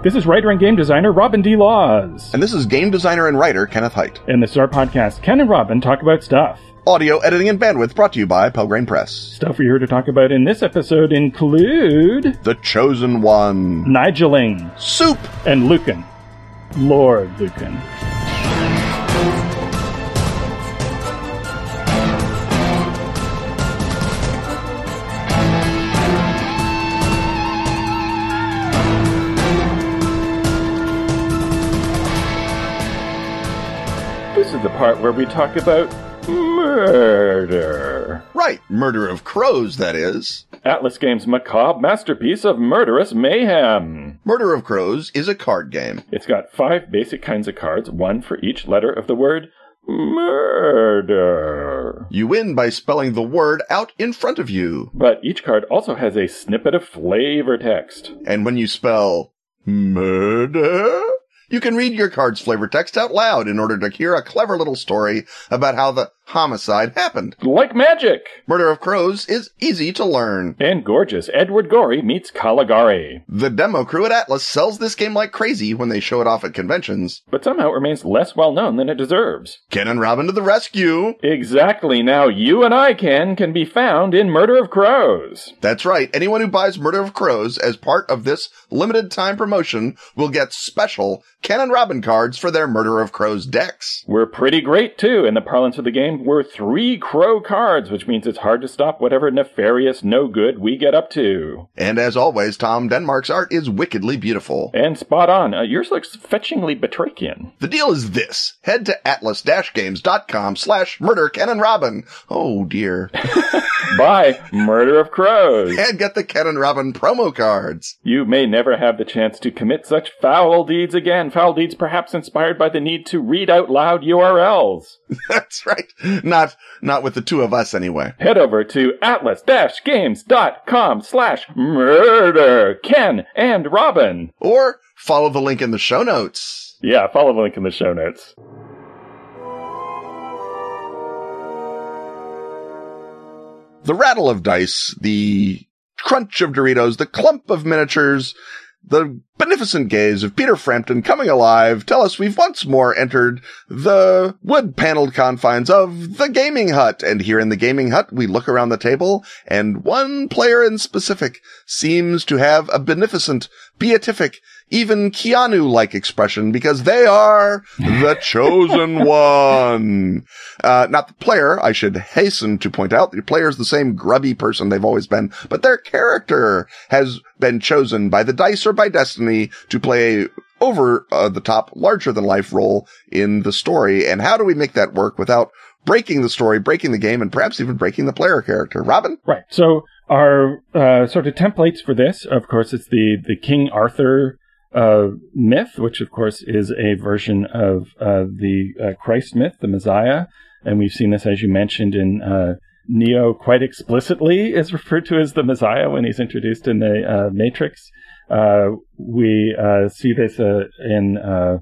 This is writer and game designer Robin D. Laws. And this is game designer and writer Kenneth Hite. In this is our podcast, Ken and Robin talk about stuff. Audio editing and bandwidth brought to you by Pelgrane Press. Stuff we're here to talk about in this episode include The Chosen One, Nigeling, Soup, and Lucan. Lord Lucan. The part where we talk about murder. Right, Murder of Crows, that is. Atlas Games' macabre masterpiece of murderous mayhem. Murder of Crows is a card game. It's got five basic kinds of cards, one for each letter of the word murder. You win by spelling the word out in front of you. But each card also has a snippet of flavor text. And when you spell murder, you can read your card's flavor text out loud in order to hear a clever little story about how the homicide happened. Like magic! Murder of Crows is easy to learn. And gorgeous Edward Gorey meets Caligari. The demo crew at Atlas sells this game like crazy when they show it off at conventions. But somehow it remains less well known than it deserves. Ken and Robin to the rescue! Exactly. Now you and I, Ken, can be found in Murder of Crows. That's right. Anyone who buys Murder of Crows as part of this limited time promotion will get special Ken and Robin cards for their Murder of Crows decks. We're pretty great too. In the parlance of the game, we're three crow cards, which means it's hard to stop whatever nefarious no good we get up to. And as always, Tom Denmark's art is wickedly beautiful. And spot on. Uh, yours looks fetchingly Batrachian. The deal is this. Head to atlas-games.com slash murder Ken and Robin. Oh dear. Buy Murder of Crows. and get the Ken and Robin promo cards. You may never have the chance to commit such foul deeds again. Foul deeds perhaps inspired by the need to read out loud URLs. That's right. Not, not with the two of us anyway. Head over to atlas-games.com slash murder Ken and Robin. Or follow the link in the show notes. Yeah, follow the link in the show notes. The rattle of dice, the crunch of Doritos, the clump of miniatures, the beneficent gaze of Peter Frampton coming alive tell us we've once more entered the wood paneled confines of the gaming hut. And here in the gaming hut, we look around the table and one player in specific seems to have a beneficent, beatific, even Keanu-like expression because they are the chosen one. Uh, not the player, I should hasten to point out. The player is the same grubby person they've always been, but their character has been chosen by the dice or by destiny to play over uh, the top, larger than life role in the story. And how do we make that work without breaking the story, breaking the game, and perhaps even breaking the player character? Robin? Right. So our uh, sort of templates for this, of course, it's the the King Arthur uh, myth, which of course is a version of uh, the uh, Christ myth, the Messiah, and we've seen this, as you mentioned, in uh, Neo quite explicitly is referred to as the Messiah when he's introduced in the Matrix. Uh, we uh, see this uh, in uh,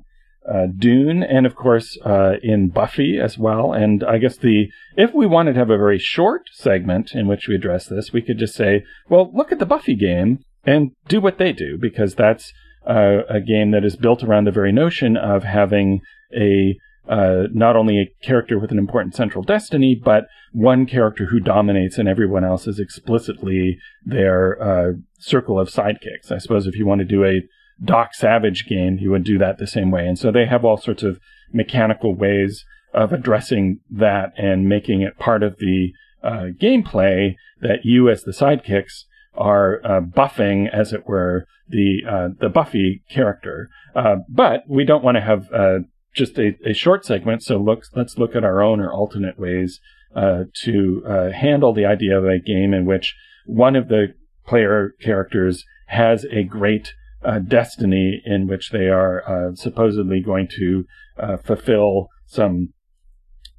Dune, and of course in Buffy as well. And I guess the if we wanted to have a very short segment in which we address this, we could just say, well, look at the Buffy game and do what they do because that's uh, a game that is built around the very notion of having a uh, not only a character with an important central destiny, but one character who dominates and everyone else is explicitly their uh, circle of sidekicks. I suppose if you want to do a Doc Savage game, you would do that the same way. And so they have all sorts of mechanical ways of addressing that and making it part of the uh, gameplay that you, as the sidekicks, are uh, buffing, as it were, the uh, the Buffy character. Uh, but we don't want to have uh, just a, a, short segment, so look, let's look at our own or alternate ways uh, to uh, handle the idea of a game in which one of the player characters has a great destiny in which they are supposedly going to fulfill some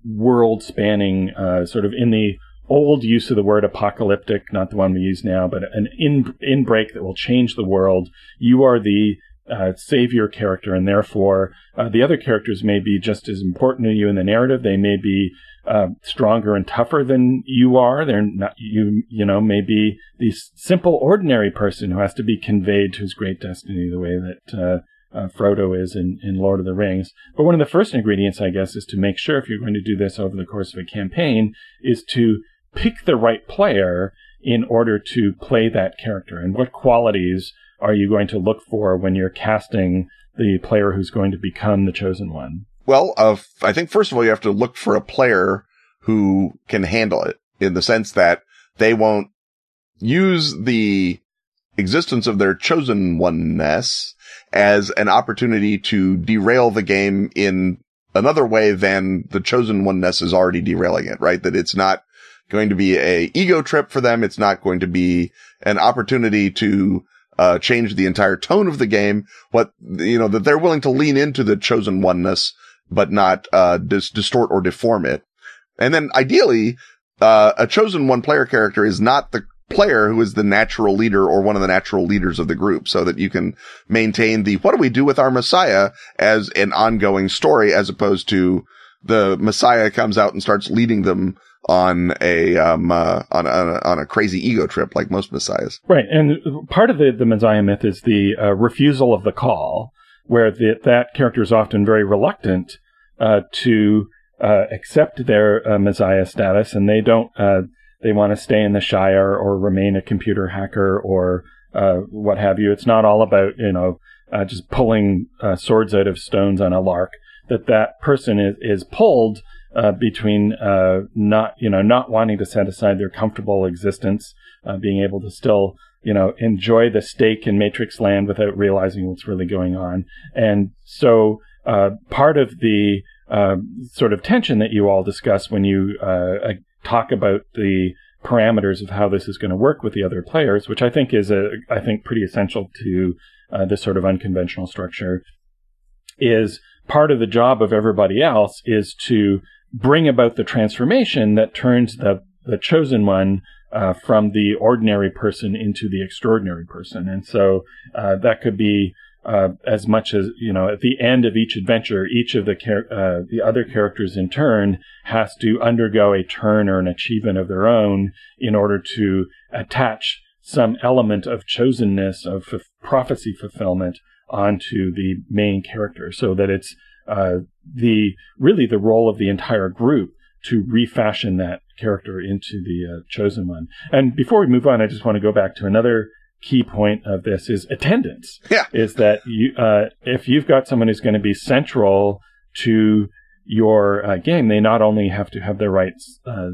world-spanning sort of in the old use of the word apocalyptic, not the one we use now, but an in in break that will change the world. You are the uh, savior character, and therefore uh, the other characters may be just as important to you in the narrative. They may be uh, stronger and tougher than you are. They're not you. You know, maybe the simple, ordinary person who has to be conveyed to his great destiny, the way that uh, uh, Frodo is in, in Lord of the Rings. But one of the first ingredients, I guess, is to make sure if you're going to do this over the course of a campaign, is to pick the right player in order to play that character and what qualities are you going to look for when you're casting the player who's going to become the chosen one? Well, uh, I think first of all, you have to look for a player who can handle it in the sense that they won't use the existence of their chosen oneness as an opportunity to derail the game in another way than the chosen oneness is already derailing it, right? That it's not going to be a ego trip for them. It's not going to be an opportunity to uh, change the entire tone of the game. What, you know, that they're willing to lean into the chosen oneness, but not, uh, dis- distort or deform it. And then ideally, uh, a chosen one player character is not the player who is the natural leader or one of the natural leaders of the group so that you can maintain the, what do we do with our Messiah as an ongoing story as opposed to the Messiah comes out and starts leading them on a um uh, on a, on a crazy ego trip like most messiahs. Right, and part of the the Messiah myth is the uh, refusal of the call, where the, that character is often very reluctant uh, to uh, accept their uh, Messiah status, and they don't. Uh, they want to stay in the Shire or remain a computer hacker or what have you. It's not all about you know just pulling swords out of stones on a lark. That that person is is pulled uh, between uh, not you know not wanting to set aside their comfortable existence, uh, being able to still you know enjoy the steak in Matrix land without realizing what's really going on, and so uh, part of the uh, sort of tension that you all discuss when you uh, talk about the parameters of how this is going to work with the other players, which I think is a I think pretty essential to this sort of unconventional structure, is part of the job of everybody else is to bring about the transformation that turns the the chosen one uh, from the ordinary person into the extraordinary person. And so uh, that could be uh, as much as you know at the end of each adventure, each of the char- uh, the other characters in turn has to undergo a turn or an achievement of their own in order to attach some element of chosenness of f- prophecy fulfillment onto the main character, so that it's uh, the really the role of the entire group to refashion that character into the uh, chosen one. And before we move on, I just want to go back to another key point of this is attendance. Yeah. Is that you, uh, if you've got someone who's going to be central to your uh, game, they not only have to have the right uh,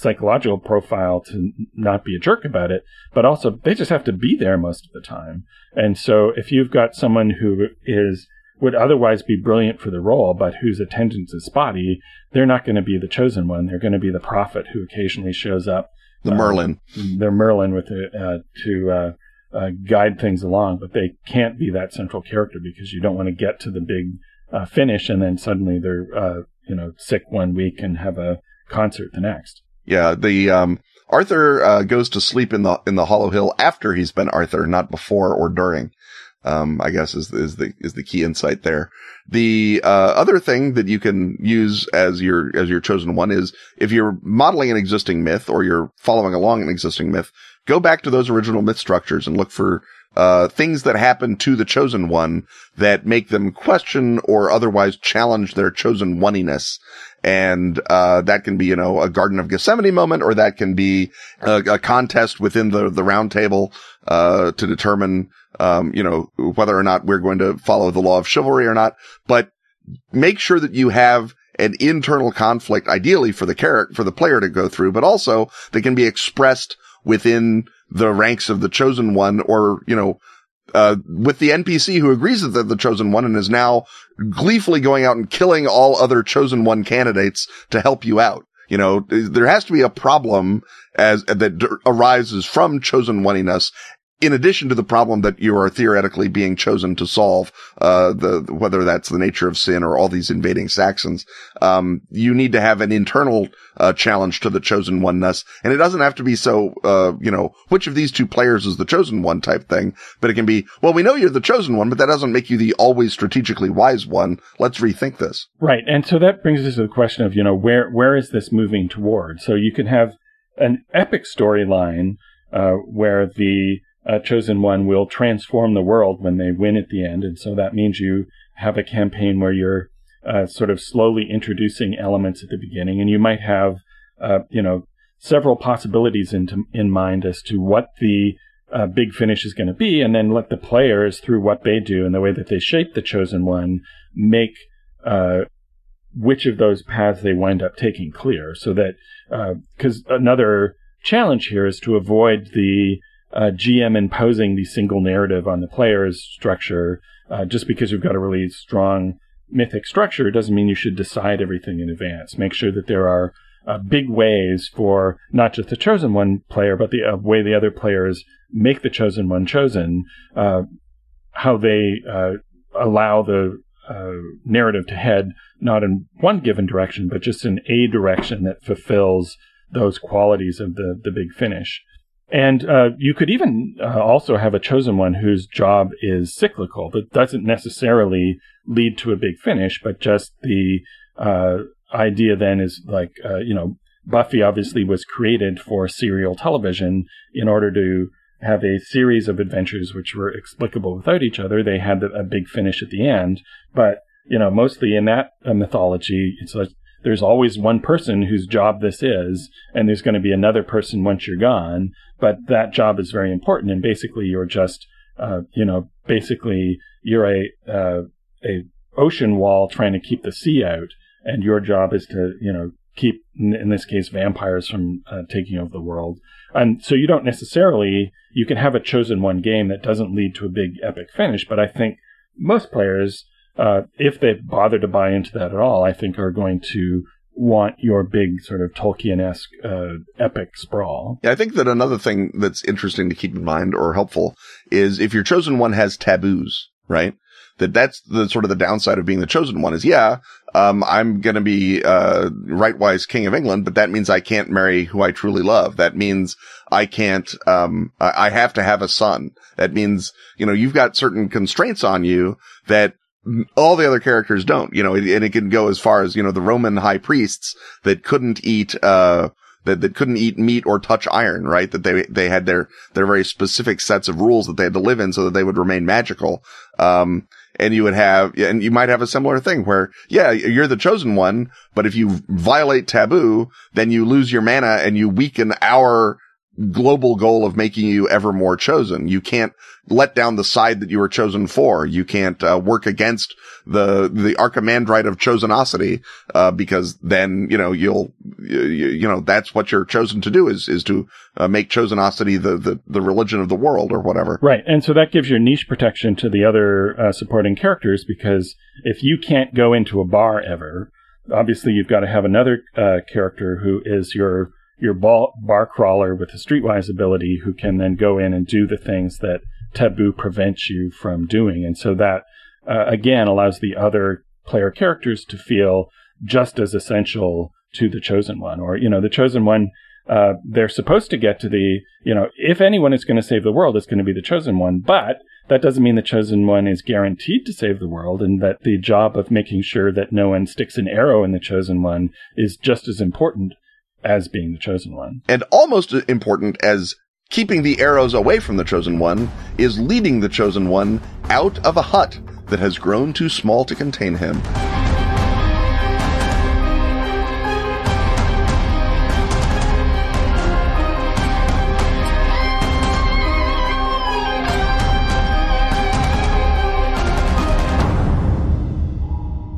psychological profile to not be a jerk about it, but also they just have to be there most of the time. And so if you've got someone who is would otherwise be brilliant for the role, but whose attendance is spotty, they're not going to be the chosen one. They're going to be the prophet who occasionally shows up. The Merlin. Um, they're Merlin with the, uh, to uh, uh, guide things along, but they can't be that central character because you don't want to get to the big uh, finish and then suddenly they're uh, you know sick one week and have a concert the next. Yeah, the um, Arthur uh, goes to sleep in the in the Hollow Hill after he's been Arthur, not before or during um, I guess is, is the, is the key insight there. The, uh, other thing that you can use as your, as your chosen one is if you're modeling an existing myth or you're following along an existing myth, go back to those original myth structures and look for, uh, things that happen to the chosen one that make them question or otherwise challenge their chosen oneiness. And, uh, that can be, you know, a Garden of Gethsemane moment, or that can be a, a contest within the, the round table, uh, to determine, um, you know, whether or not we're going to follow the law of chivalry or not, but make sure that you have an internal conflict, ideally for the character, for the player to go through, but also that can be expressed within the ranks of the chosen one or, you know, uh, with the NPC who agrees that they're the chosen one and is now gleefully going out and killing all other chosen one candidates to help you out. You know, there has to be a problem as that arises from chosen oneiness in addition to the problem that you are theoretically being chosen to solve, uh, the, whether that's the nature of sin or all these invading Saxons, um, you need to have an internal, uh, challenge to the chosen oneness. And it doesn't have to be so, uh, you know, which of these two players is the chosen one type thing, but it can be, well, we know you're the chosen one, but that doesn't make you the always strategically wise one. Let's rethink this. Right. And so that brings us to the question of, you know, where, where is this moving toward? So you can have an epic storyline, uh, where the, uh, chosen one will transform the world when they win at the end. And so that means you have a campaign where you're uh, sort of slowly introducing elements at the beginning, and you might have, uh, you know, several possibilities into, in mind as to what the uh, big finish is going to be, and then let the players, through what they do and the way that they shape the chosen one, make uh, which of those paths they wind up taking clear. So that, because uh, another challenge here is to avoid the uh, GM imposing the single narrative on the player's structure. Uh, just because you've got a really strong mythic structure doesn't mean you should decide everything in advance. Make sure that there are uh, big ways for not just the chosen one player, but the uh, way the other players make the chosen one chosen, uh, how they uh, allow the narrative to head not in one given direction, but just in a direction that fulfills those qualities of the, the big finish. And uh, you could even uh, also have a chosen one whose job is cyclical, that doesn't necessarily lead to a big finish, but just the uh, idea then is like, uh, you know, Buffy obviously was created for serial television in order to have a series of adventures which were explicable without each other. They had a big finish at the end, but you know, mostly in that uh, mythology, it's like there's always one person whose job this is, and there's going to be another person once you're gone. But that job is very important, and basically you're just, uh, you know, basically you're a uh, a ocean wall trying to keep the sea out, and your job is to, you know, keep in this case vampires from uh, taking over the world. And so you don't necessarily you can have a chosen one game that doesn't lead to a big epic finish, but I think most players uh, if they bother to buy into that at all, I think are going to want your big sort of Tolkien-esque uh, epic sprawl. Yeah, I think that another thing that's interesting to keep in mind or helpful is if your chosen one has taboos, right? That that's the sort of the downside of being the chosen one is, yeah, um, I'm going to be, uh, rightwise king of England, but that means I can't marry who I truly love. That means I can't, um, I have to have a son. That means, you know, you've got certain constraints on you that all the other characters don't, you know, and it can go as far as, you know, the Roman high priests that couldn't eat, uh, that, that couldn't eat meat or touch iron, right? That they, they had their, their very specific sets of rules that they had to live in so that they would remain magical. Um, and you would have, and you might have a similar thing where, yeah, you're the chosen one, but if you violate taboo, then you lose your mana and you weaken our global goal of making you ever more chosen. You can't let down the side that you were chosen for. You can't uh, work against the the archimandrite of chosenosity uh, because then you know you'll you, you, know that's what you're chosen to do is is to uh, make chosenosity the, the the religion of the world or whatever. Right, and so that gives your niche protection to the other uh, supporting characters because if you can't go into a bar ever, obviously you've got to have another uh, character who is your your bar, bar crawler with a streetwise ability who can then go in and do the things that taboo prevents you from doing. And so that, uh, again, allows the other player characters to feel just as essential to the chosen one. Or, you know, the chosen one, uh, they're supposed to get to the, you know, if anyone is going to save the world, it's going to be the chosen one. But that doesn't mean the chosen one is guaranteed to save the world and that the job of making sure that no one sticks an arrow in the chosen one is just as important as being the chosen one. And almost important as keeping the arrows away from the chosen one is leading the chosen one out of a hut that has grown too small to contain him.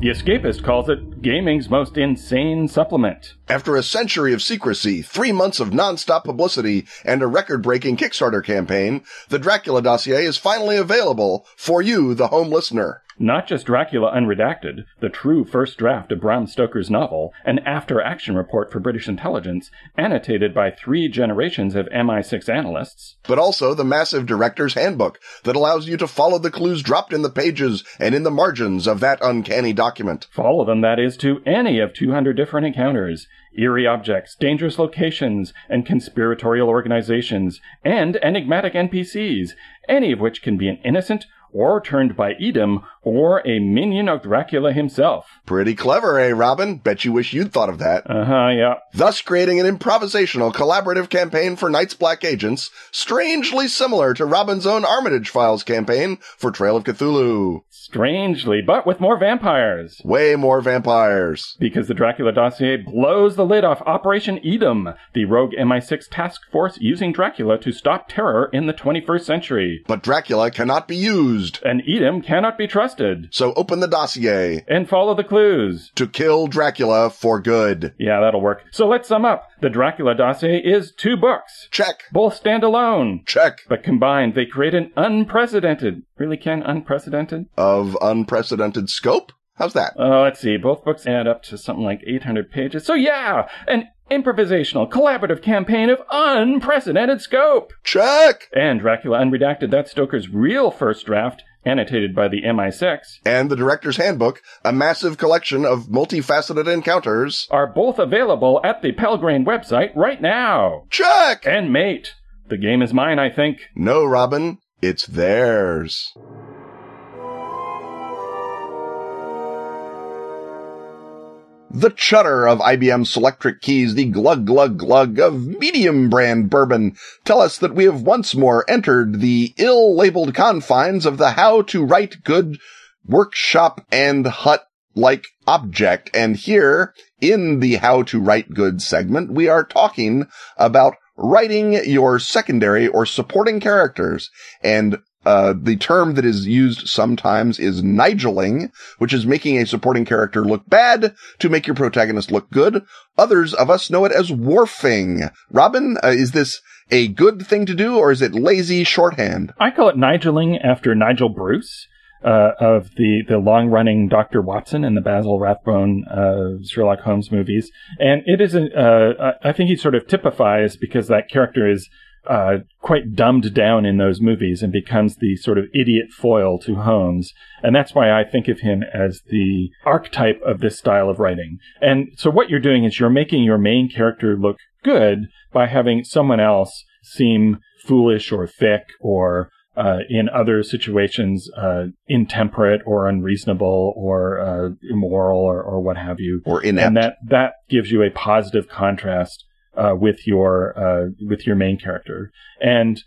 The Escapist calls it gaming's most insane supplement. After a century of secrecy, three months of non-stop publicity, and a record-breaking Kickstarter campaign, the Dracula dossier is finally available for you, the home listener. Not just Dracula Unredacted, the true first draft of Bram Stoker's novel, an after action report for British intelligence, annotated by three generations of MI6 analysts, but also the massive director's handbook that allows you to follow the clues dropped in the pages and in the margins of that uncanny document. Follow them, that is, to any of 200 different encounters, eerie objects, dangerous locations, and conspiratorial organizations, and enigmatic NPCs, any of which can be an innocent or turned by Edom, or a minion of Dracula himself. Pretty clever, eh, Robin? Bet you wish you'd thought of that. Uh huh, yeah. Thus creating an improvisational collaborative campaign for Night's Black Agents, strangely similar to Robin's own Armitage Files campaign for Trail of Cthulhu. Strangely, but with more vampires. Way more vampires. Because the Dracula dossier blows the lid off Operation Edom, the rogue MI6 task force using Dracula to stop terror in the 21st century. But Dracula cannot be used. And Edom cannot be trusted. So open the dossier. And follow the clues. To kill Dracula for good. Yeah, that'll work. So let's sum up. The Dracula dossier is two books. Check. Both stand alone. Check. But combined, they create an unprecedented, really can unprecedented? Of unprecedented scope? How's that? Uh, let's see. Both books add up to something like 800 pages. So yeah, an improvisational, collaborative campaign of unprecedented scope. Check! And Dracula Unredacted, that's Stoker's real first draft, annotated by the MI6. And the Director's Handbook, a massive collection of multifaceted encounters, are both available at the Pelgrane website right now. Check! And mate, the game is mine, I think. No, Robin, it's theirs. The chutter of IBM Selectric keys, the glug glug glug of medium brand bourbon tell us that we have once more entered the ill-labeled confines of the how to write good workshop and hut like object. And here in the how to write good segment, we are talking about writing your secondary or supporting characters. And uh, the term that is used sometimes is Nigeling, which is making a supporting character look bad to make your protagonist look good. Others of us know it as Worfing. Robin, uh, is this a good thing to do or is it lazy shorthand? I call it Nigeling after Nigel Bruce. Uh, of the, the long running Dr. Watson and the Basil Rathbone uh, Sherlock Holmes movies. And it is, a, uh, I think he sort of typifies because that character is uh, quite dumbed down in those movies and becomes the sort of idiot foil to Holmes. And that's why I think of him as the archetype of this style of writing. And so what you're doing is you're making your main character look good by having someone else seem foolish or thick or uh, in other situations, uh, intemperate or unreasonable or uh, immoral or, or what have you. Or inept. And that, that gives you a positive contrast uh, with your uh, with your main character, and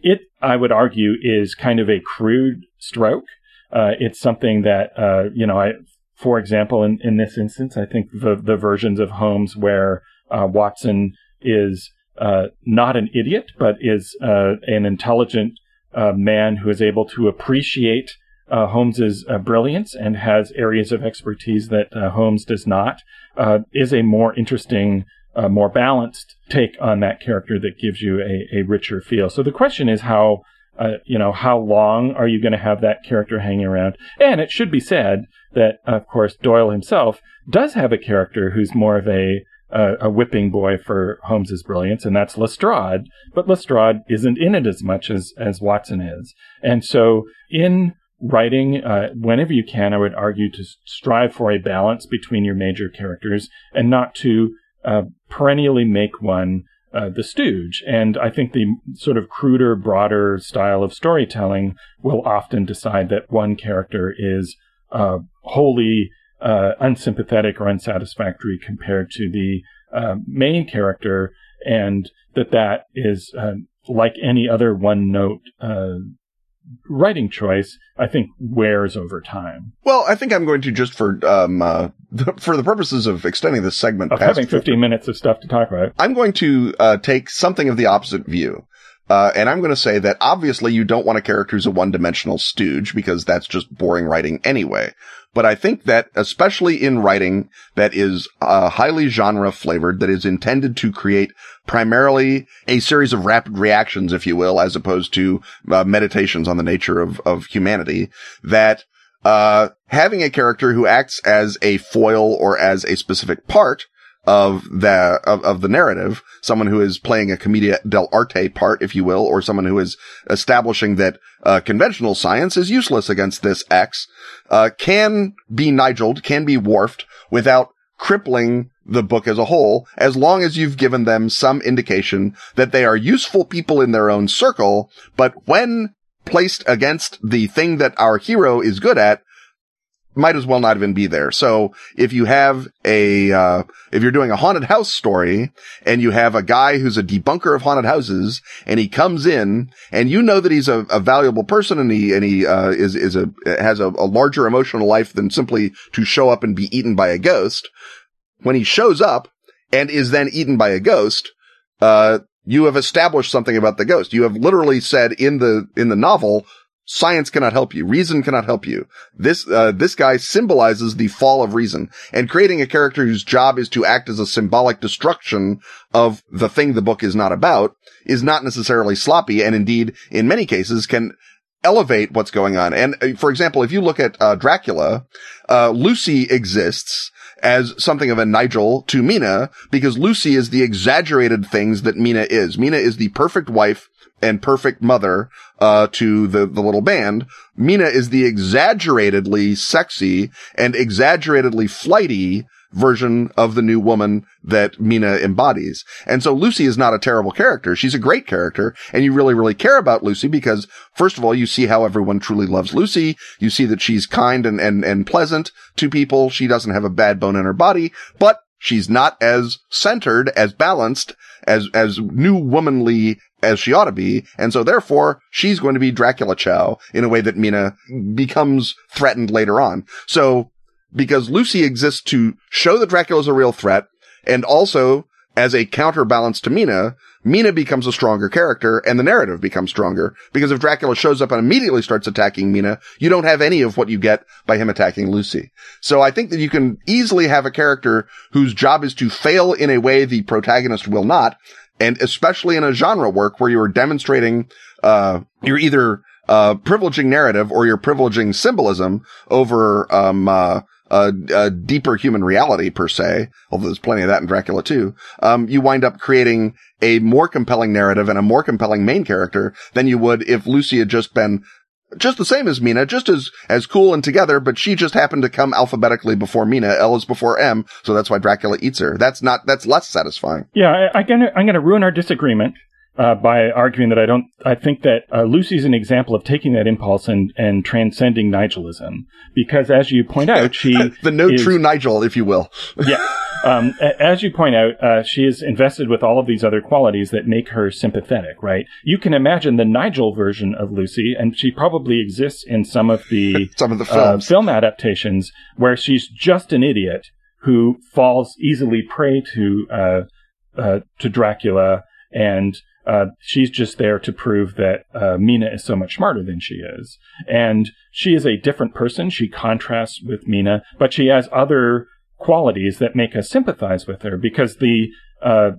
it I would argue is kind of a crude stroke. Uh, it's something that uh, you know I, for example, in, in this instance, I think the the versions of Holmes where uh, Watson is uh, not an idiot but is an intelligent man who is able to appreciate. Holmes's brilliance and has areas of expertise that Holmes does not is a more interesting a more balanced take on that character that gives you a, a richer feel. So the question is how, uh, you know, how long are you going to have that character hanging around? And it should be said that, of course, Doyle himself does have a character who's more of a, a whipping boy for Holmes's brilliance, and that's Lestrade. But Lestrade isn't in it as much as, as Watson is. And so in writing, uh, whenever you can, I would argue to strive for a balance between your major characters and not to uh, perennially make one uh, the stooge. And I think the sort of cruder, broader style of storytelling will often decide that one character is uh, wholly uh, unsympathetic or unsatisfactory compared to the uh, main character, and that that is uh, like any other one note writing choice, I think wears over time. Well, I think I'm going to just for um uh, for the purposes of extending this segment of having 15 minutes of stuff to talk about. I'm going to uh, take something of the opposite view. Uh, and I'm going to say that obviously you don't want a character who's a one-dimensional stooge because that's just boring writing anyway. But I think that especially in writing that is uh, highly genre flavored, that is intended to create primarily a series of rapid reactions, if you will, as opposed to uh, meditations on the nature of, of humanity, that uh, having a character who acts as a foil or as a specific part of the of, of the narrative, someone who is playing a commedia dell'arte part, if you will, or someone who is establishing that uh, conventional science is useless against this X, uh, can be Nigeled, can be Worfed without crippling the book as a whole, as long as you've given them some indication that they are useful people in their own circle, but when placed against the thing that our hero is good at, might as well not even be there. So if you have a, uh, if you're doing a haunted house story and you have a guy who's a debunker of haunted houses and he comes in and you know that he's a, a valuable person and he, and he, uh, is, is a, has a, a larger emotional life than simply to show up and be eaten by a ghost. When he shows up and is then eaten by a ghost, uh, you have established something about the ghost. You have literally said in the, in the novel, Science cannot help you. Reason cannot help you. This, uh, this guy symbolizes the fall of reason and creating a character whose job is to act as a symbolic destruction of the thing the book is not about is not necessarily sloppy. And indeed, in many cases can elevate what's going on. And uh, for example, if you look at, uh, Dracula, uh, Lucy exists as something of a Nigel to Mina because Lucy is the exaggerated things that Mina is. Mina is the perfect wife and perfect mother uh, to the the little band. Mina is the exaggeratedly sexy and exaggeratedly flighty version of the new woman that Mina embodies. And so Lucy is not a terrible character. She's a great character. And you really, really care about Lucy because first of all, you see how everyone truly loves Lucy. You see that she's kind and, and, and pleasant to people. She doesn't have a bad bone in her body, but she's not as centered, as balanced, as, as new womanly as she ought to be. And so therefore she's going to be Dracula Chow in a way that Mina becomes threatened later on. So because Lucy exists to show that Dracula is a real threat and also as a counterbalance to Mina, Mina becomes a stronger character and the narrative becomes stronger because if Dracula shows up and immediately starts attacking Mina, you don't have any of what you get by him attacking Lucy. So I think that you can easily have a character whose job is to fail in a way the protagonist will not and especially in a genre work where you're demonstrating, uh, you're either, uh, privileging narrative or you're privileging symbolism over, um, uh, a, a, deeper human reality per se, although there's plenty of that in Dracula too, um, you wind up creating a more compelling narrative and a more compelling main character than you would if Lucy had just been just the same as Mina, just as, as cool and together, but she just happened to come alphabetically before Mina. L is before M, so that's why Dracula eats her. That's not, that's less satisfying. Yeah, I, I gonna, I'm gonna ruin our disagreement. Uh, by arguing that I don't, I think that uh, Lucy's an example of taking that impulse and, and transcending Nigelism. Because as you point out, she. the no is, true Nigel, if you will. yeah. Um, as you point out, uh, she is invested with all of these other qualities that make her sympathetic, right? You can imagine the Nigel version of Lucy, and she probably exists in some of the some of the uh, films. film adaptations where she's just an idiot who falls easily prey to uh, uh to Dracula, and uh, she's just there to prove that uh, Mina is so much smarter than she is, and she is a different person. She contrasts with Mina, but she has other qualities that make us sympathize with her because the uh,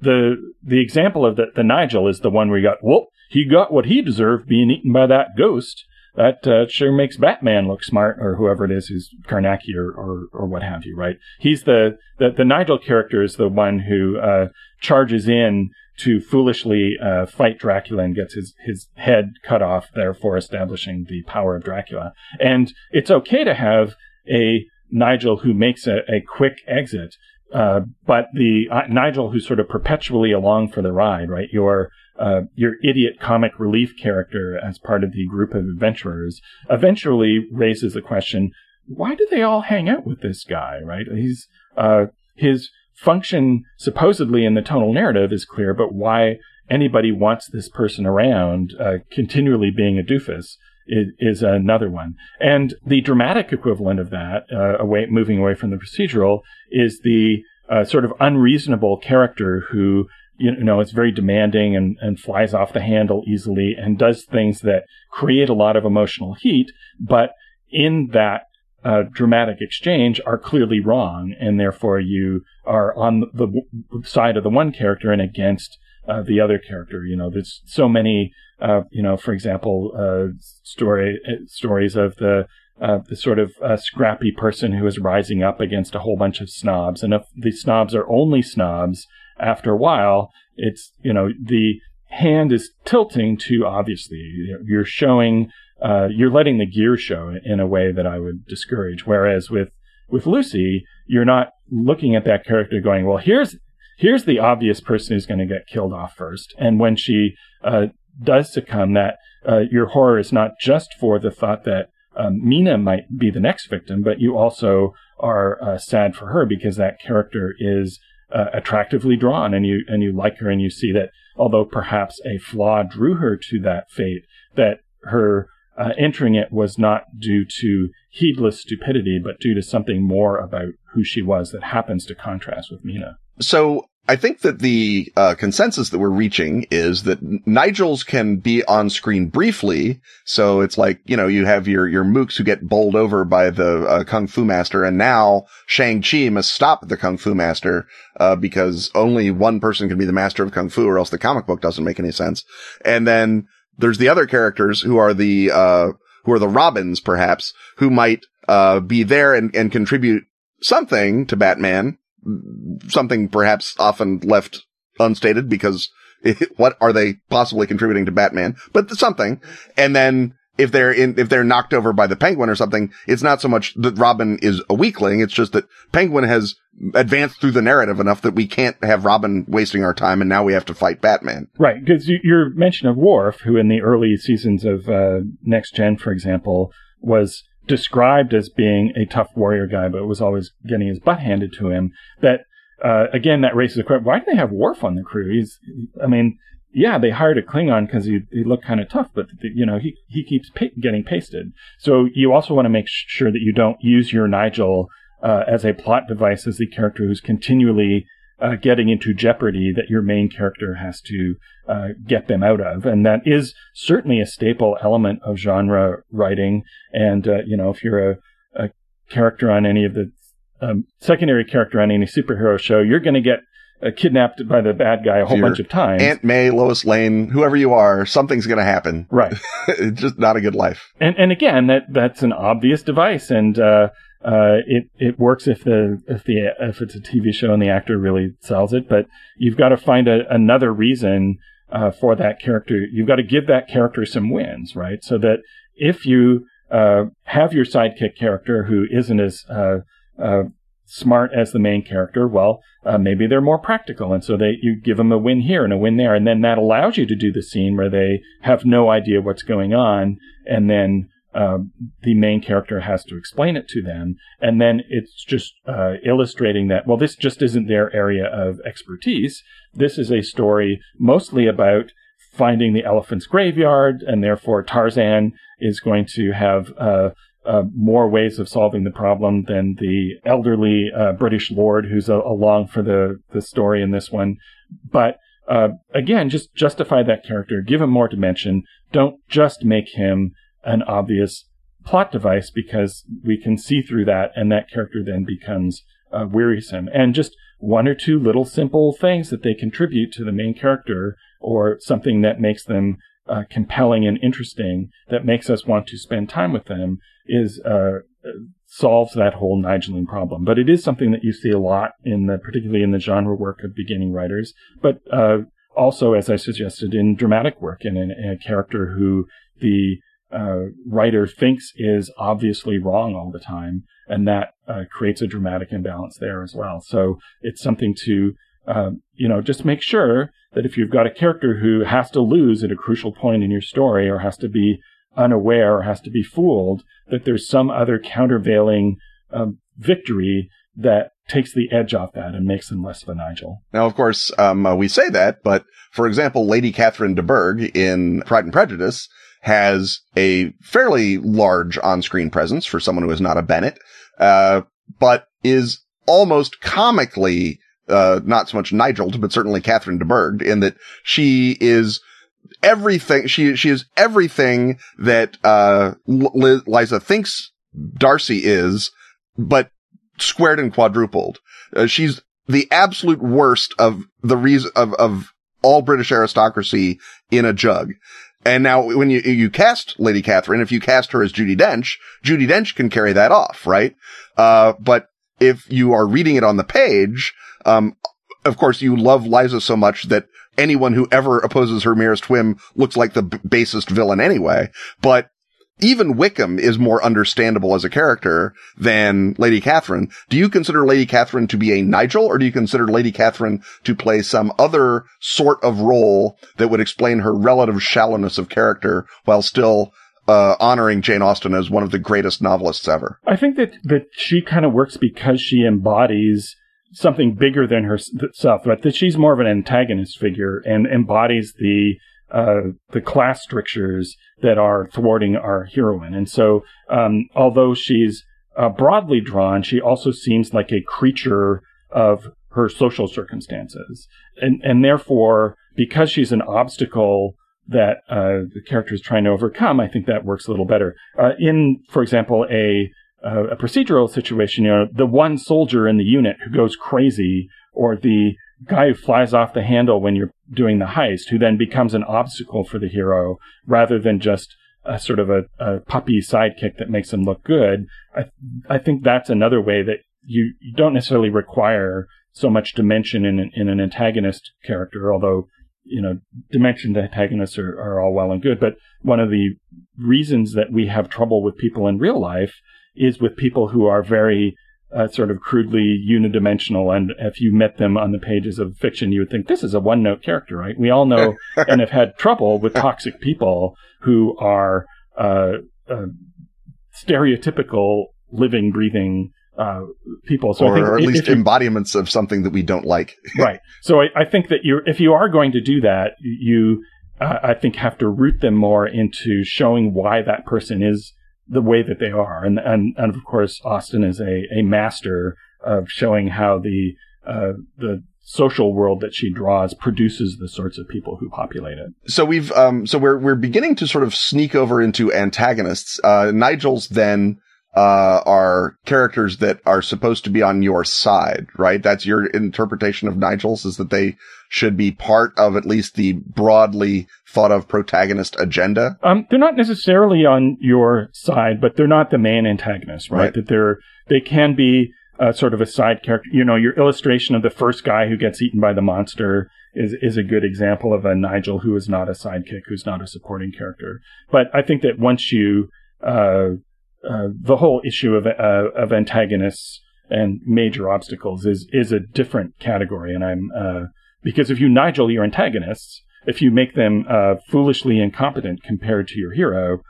the the example of the, the Nigel is the one where you got well he got what he deserved being eaten by that ghost. That uh, sure makes Batman look smart or whoever it is who's Carnacki or, or, or what have you right? He's the, the the Nigel character is the one who uh, charges in to foolishly uh, fight Dracula and gets his, his head cut off, therefore establishing the power of Dracula. And it's okay to have a Nigel who makes a, a quick exit. Uh, but the uh, Nigel who's sort of perpetually along for the ride, right? Your uh, your idiot comic relief character as part of the group of adventurers eventually raises the question: Why do they all hang out with this guy? Right? He's uh, his function supposedly in the tonal narrative is clear, but why anybody wants this person around uh, continually being a doofus is, is another one. And the dramatic equivalent of that, uh, away, moving away from the procedural, is the uh, sort of unreasonable character who, you know, is very demanding and, and flies off the handle easily and does things that create a lot of emotional heat, but in that uh, dramatic exchange are clearly wrong, and therefore you are on the side of the one character and against uh, the other character. You know, there's so many, uh, you know, for example, uh, story uh, stories of the uh, the sort of uh, scrappy person who is rising up against a whole bunch of snobs. And if the snobs are only snobs, after a while, it's, you know, the hand is tilting too obviously. You're showing, uh, you're letting the gear show in a way that I would discourage. Whereas with, with Lucy, you're not looking at that character going, well, here's, here's the obvious person who's going to get killed off first. And when she, uh, does succumb, that, uh, your horror is not just for the thought that, um, Mina might be the next victim, but you also are uh, sad for her because that character is uh, attractively drawn, and you and you like her, and you see that although perhaps a flaw drew her to that fate, that her uh, entering it was not due to heedless stupidity, but due to something more about who she was that happens to contrast with Mina. So I think that the uh, consensus that we're reaching is that Nigels can be on screen briefly. So it's like, you know, you have your, your mooks who get bowled over by the uh, Kung Fu Master. And now Shang-Chi must stop the Kung Fu Master, uh, because only one person can be the master of Kung Fu or else the comic book doesn't make any sense. And then there's the other characters who are the, uh, who are the Robins, perhaps, who might, uh, be there and, and contribute something to Batman something perhaps often left unstated because it, what are they possibly contributing to Batman? But something. And then if they're in, if they're knocked over by the penguin or something, it's not so much that Robin is a weakling. It's just that penguin has advanced through the narrative enough that we can't have Robin wasting our time. And now we have to fight Batman. Right. Cause your mention of Worf, who in the early seasons of, uh, Next Gen, for example, was described as being a tough warrior guy, but was always getting his butt handed to him. That uh, again, that raises the question: Why do they have Worf on the crew? He's, I mean, yeah, they hired a Klingon because he, he looked kind of tough, but you know he he keeps pa- getting pasted. So you also want to make sure that you don't use your Nigel uh, as a plot device as the character who's continually uh, getting into jeopardy that your main character has to uh, get them out of. And that is certainly a staple element of genre writing. And, uh, you know, if you're a, a, character on any of the um, secondary character on any superhero show, you're going to get uh, kidnapped by the bad guy a whole bunch of times. Aunt May, Lois Lane, whoever you are, something's going to happen. Right. it's just not a good life. And and again, that that's an obvious device, and uh, uh, it it works if the if the if it's a TV show and the actor really sells it. But you've got to find a, another reason uh, for that character. You've got to give that character some wins, right? So that if you uh, have your sidekick character who isn't as uh, uh, smart as the main character, well, uh, maybe they're more practical, and so they you give them a win here and a win there, and then that allows you to do the scene where they have no idea what's going on, and then uh, the main character has to explain it to them. And then it's just uh, illustrating that, well, this just isn't their area of expertise. This is a story mostly about finding the elephant's graveyard, and therefore Tarzan is going to have uh, uh more ways of solving the problem than the elderly uh, British lord who's along for the, the story in this one. But again, just justify that character, give him more dimension. Don't just make him an obvious plot device because we can see through that and that character then becomes uh, wearisome. And just one or two little simple things that they contribute to the main character or something that makes them uh, compelling and interesting that makes us want to spend time with them is uh, solves that whole Nigeline problem. But it is something that you see a lot in the, particularly in the genre work of beginning writers, but uh, also, as I suggested, in dramatic work and in, in a character who the uh, writer thinks is obviously wrong all the time, and that uh, creates a dramatic imbalance there as well. So it's something to, uh, you know, just make sure that if you've got a character who has to lose at a crucial point in your story, or has to be unaware, or has to be fooled, that there's some other countervailing um, victory that takes the edge off that and makes them less of a Nigel. Now, of course, um, uh, we say that, but for example, Lady Catherine de Bourgh in Pride and Prejudice has a fairly large on-screen presence for someone who is not a Bennet, uh, but is almost comically, uh, not so much Nigel, but certainly Catherine de Bourgh in that she is everything, she, she is everything that, uh, Liz, Liza thinks Darcy is, but squared and quadrupled. Uh, she's the absolute worst of the reason of, of all British aristocracy in a jug And now when you, you cast Lady Catherine, if you cast her as Judi Dench, Judi Dench can carry that off, right? Uh, but if you are reading it on the page, um, of course you love Liza so much that anyone who ever opposes her merest whim looks like the b- basest villain anyway. But even Wickham is more understandable as a character than Lady Catherine. Do you consider Lady Catherine to be a Nigel or do you consider Lady Catherine to play some other sort of role that would explain her relative shallowness of character while still uh, honoring Jane Austen as one of the greatest novelists ever? I think that, that she kind of works because she embodies something bigger than herself, but that she's more of an antagonist figure and embodies the uh, the class strictures that are thwarting our heroine. And so, um, although she's uh, broadly drawn, she also seems like a creature of her social circumstances, and and therefore, because she's an obstacle that uh, the character is trying to overcome, I think that works a little better. Uh, in, for example, a Uh, a procedural situation, you know, the one soldier in the unit who goes crazy, or the guy who flies off the handle when you're doing the heist, who then becomes an obstacle for the hero rather than just a sort of a, a puppy sidekick that makes him look good. I, I think that's another way that you, you don't necessarily require so much dimension in an, in an antagonist character, although you know, dimensioned antagonists are, are all well and good. But one of the reasons that we have trouble with people in real life is with people who are very uh, sort of crudely unidimensional. And if you met them on the pages of fiction, you would think this is a one note character, right? We all know and have had trouble with toxic people who are uh, uh, stereotypical living, breathing uh, people. So or, or at least embodiments of something that we don't like. right. So I, I, think that you, if you are going to do that, you, uh, I think, have to root them more into showing why that person is the way that they are. And, and, and of course, Austen is a, a master of showing how the, uh, the social world that she draws produces the sorts of people who populate it. So we've, um, so we're, we're beginning to sort of sneak over into antagonists. Uh, Nigel's then, uh, are characters that are supposed to be on your side, right? That's your interpretation of Nigel's is that they should be part of at least the broadly thought of protagonist agenda? Um, they're not necessarily on your side, but they're not the main antagonist, right? right. That they're, they can be uh, sort of a side character. You know, your illustration of the first guy who gets eaten by the monster is, is a good example of a Nigel who is not a sidekick, who's not a supporting character. But I think that once you, uh, uh, the whole issue of, uh, of antagonists and major obstacles is, is a different category. And I'm, uh, because if you Nigel your antagonists, if you make them uh, foolishly incompetent compared to your hero,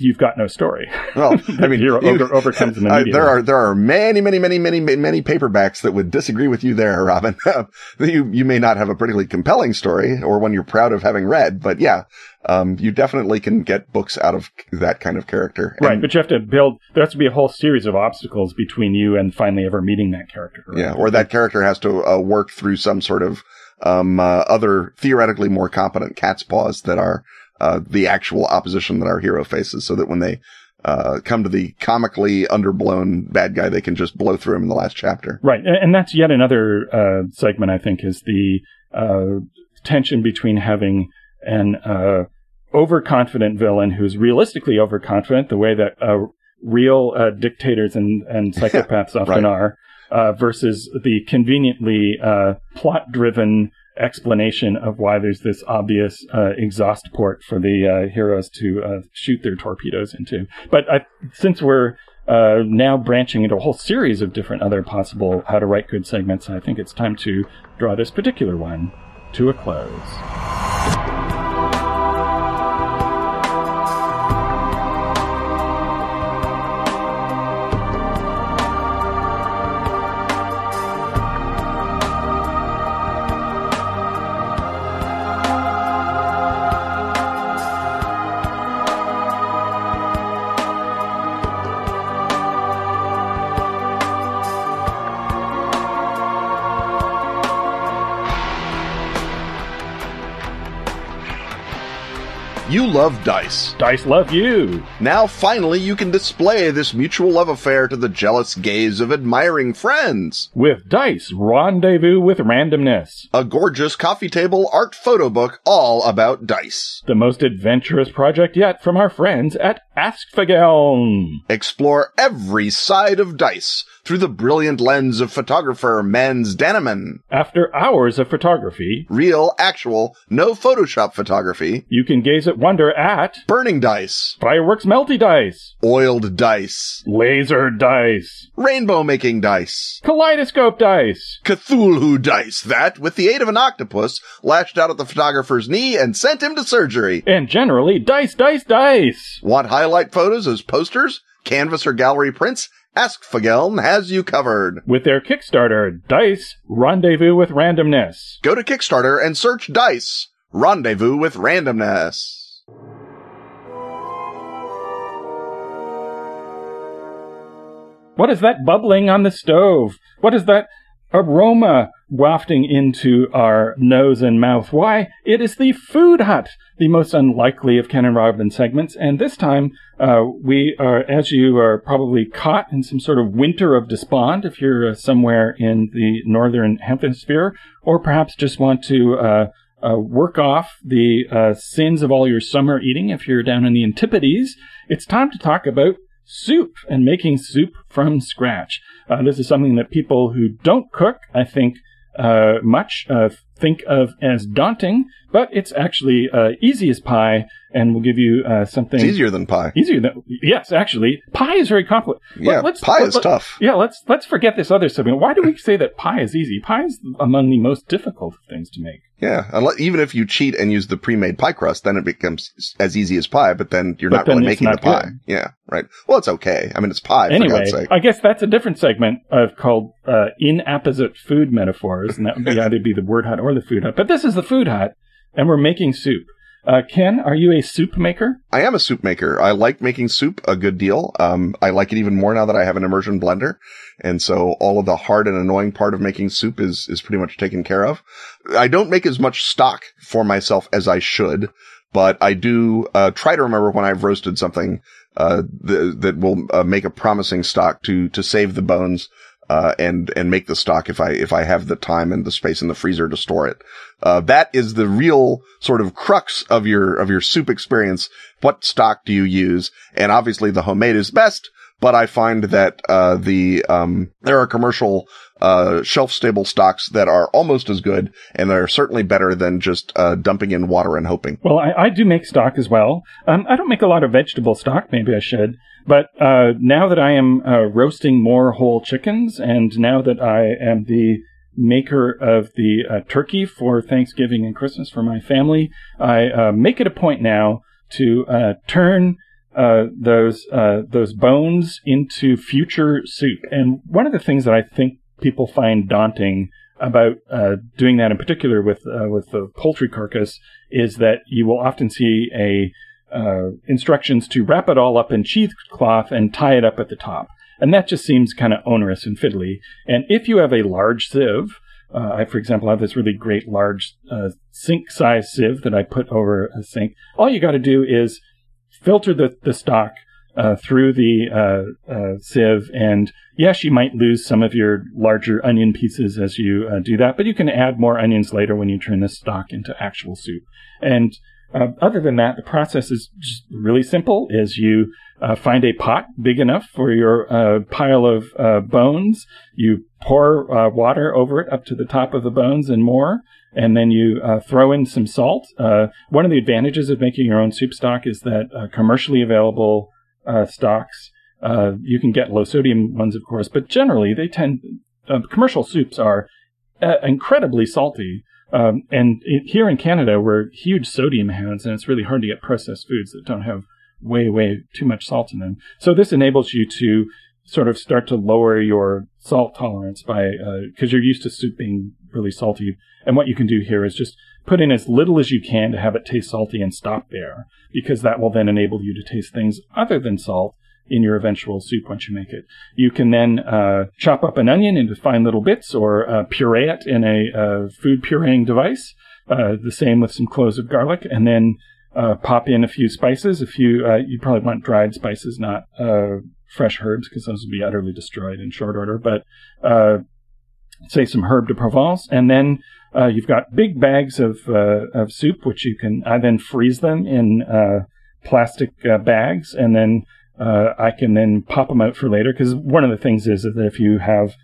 you've got no story. Well, I mean, hero you, over, overcomes uh, there are there are many, many, many, many, many paperbacks that would disagree with you there, Robin. you you may not have a particularly compelling story or one you're proud of having read, but yeah, um, you definitely can get books out of that kind of character. And, right, but you have to build. There has to be a whole series of obstacles between you and finally ever meeting that character. Right? Yeah, or that character has to uh, work through some sort of um, uh, other theoretically more competent cat's paws that are uh, the actual opposition that our hero faces, so that when they uh, come to the comically underblown bad guy, they can just blow through him in the last chapter. Right, and that's yet another uh, segment. I think is the uh, tension between having an uh, overconfident villain who's realistically overconfident, the way that real dictators and, and psychopaths often right. are uh, versus the conveniently uh, plot driven explanation of why there's this obvious uh, exhaust port for the uh, heroes to uh, shoot their torpedoes into. But I, since we're uh, now branching into a whole series of different other possible how to write good segments, I think it's time to draw this particular one to a close. You love dice. Dice love you. Now finally you can display this mutual love affair to the jealous gaze of admiring friends. With Dice Rendezvous with Randomness. A gorgeous coffee table art photo book all about dice. The most adventurous project yet from our friends at Askfageln. Explore every side of dice through the brilliant lens of photographer Mans Daneman. After hours of photography, Real, actual, no Photoshop photography. you can gaze at wonder at Burning dice. fireworks melty dice, Oiled dice. laser dice, Rainbow making dice. kaleidoscope dice, Cthulhu dice that, with the aid of an octopus, lashed out at the photographer's knee and sent him to surgery. and generally dice, dice, dice. Want highlight photos as posters, canvas or gallery prints? Ask Fageln has you covered. With their Kickstarter, Dice Rendezvous with Randomness. Go to Kickstarter and search Dice. Rendezvous with Randomness. What is that bubbling on the stove? What is that aroma wafting into our nose and mouth? Why, it is the Food Hut, the most unlikely of Ken and Robin segments. And this time, uh, we are, as you are probably caught in some sort of winter of despond, if you're uh, somewhere in the northern hemisphere, or perhaps just want to uh, uh, work off the uh, sins of all your summer eating if you're down in the Antipodes, it's time to talk about soup and making soup from scratch. Uh, this is something that people who don't cook, I think, uh, much uh, think of as daunting, but it's actually uh, easy as pie and we'll give you uh, something It's easier than pie. easier than yes, actually, pie is very complicated. Yeah, pie is tough. Yeah, let's let's forget this other subject. Why do we say that pie is easy? Pie is among the most difficult of things to make. Yeah, unless, even if you cheat and use the pre-made pie crust, then it becomes as easy as pie. But then you're But not then really making not the pie. good. Yeah, right. Well, it's okay. I mean, it's pie for anyway, God's sake. I guess that's a different segment of called uh, inapposite food metaphors, and that would be either be the word hut or the food hut. But this is the food hut, and we're making soup. Uh, Ken, are you a soup maker? I am a soup maker. I like making soup a good deal. Um, I like it even more now that I have an immersion blender. And so all of the hard and annoying part of making soup is, is pretty much taken care of. I don't make as much stock for myself as I should, but I do, uh, try to remember when I've roasted something, uh, th- that will uh, make a promising stock to, to save the bones. Uh, and, and make the stock if I, if I have the time and the space in the freezer to store it. Uh, that is the real sort of crux of your, of your soup experience. What stock do you use? And obviously the homemade is best, but I find that, uh, the, um, there are commercial, uh, shelf stable stocks that are almost as good and they're certainly better than just, uh, dumping in water and hoping. Well, I, I do make stock as well. Um, I don't make a lot of vegetable stock. Maybe I should. But uh, now that I am uh, roasting more whole chickens, and now that I am the maker of the uh, turkey for Thanksgiving and Christmas for my family, I uh, make it a point now to turn uh, those uh, those bones into future soup. And one of the things that I think people find daunting about uh, doing that, in particular with uh, with the poultry carcass, is that you will often see a uh, instructions to wrap it all up in cheesecloth and tie it up at the top, and that just seems kind of onerous and fiddly. And if you have a large sieve, uh, I, for example, have this really great large uh, sink-size sieve that I put over a sink. All you got to do is filter the the stock uh, through the uh, uh, sieve, and yes, you might lose some of your larger onion pieces as you uh, do that, but you can add more onions later when you turn this stock into actual soup. And uh, other than that, the process is just really simple. Is you uh, find a pot big enough for your uh, pile of uh, bones. You pour uh, water over it up to the top of the bones and more, and then you uh, throw in some salt. Uh, one of the advantages of making your own soup stock is that commercially available stocks, you can get low sodium ones, of course, but generally they tend, commercial soups are incredibly salty. Um, and it, here in Canada, we're huge sodium hounds, and it's really hard to get processed foods that don't have way, way too much salt in them. So this enables you to sort of start to lower your salt tolerance by, because you're used to soup being really salty. And what you can do here is just put in as little as you can to have it taste salty and stop there, because that will then enable you to taste things other than salt in your eventual soup once you make it. You can then uh, chop up an onion into fine little bits or uh, puree it in a uh, food pureeing device. Uh, the same with some cloves of garlic, and then uh, pop in a few spices. A few, uh, you probably want dried spices, not uh, fresh herbs, because those would be utterly destroyed in short order. But uh, say some herb de Provence, and then uh, you've got big bags of of soup, which you can. I then freeze them in plastic bags, and then I can then pop them out for later. Because one of the things is that if you have,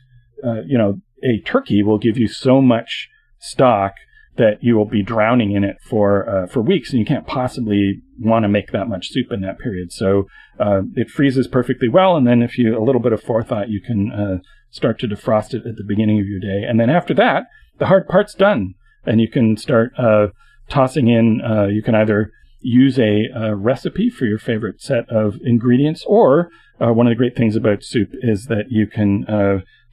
you know, a turkey will give you so much stock that you will be drowning in it for uh, for weeks, and you can't possibly want to make that much soup in that period. So uh, it freezes perfectly well, and then if you a little bit of forethought, you can uh, start to defrost it at the beginning of your day, and then after that, the hard part's done, and you can start uh, tossing in. Uh, you can either use a, a, recipe for your favorite set of ingredients, or uh, one of the great things about soup is that you can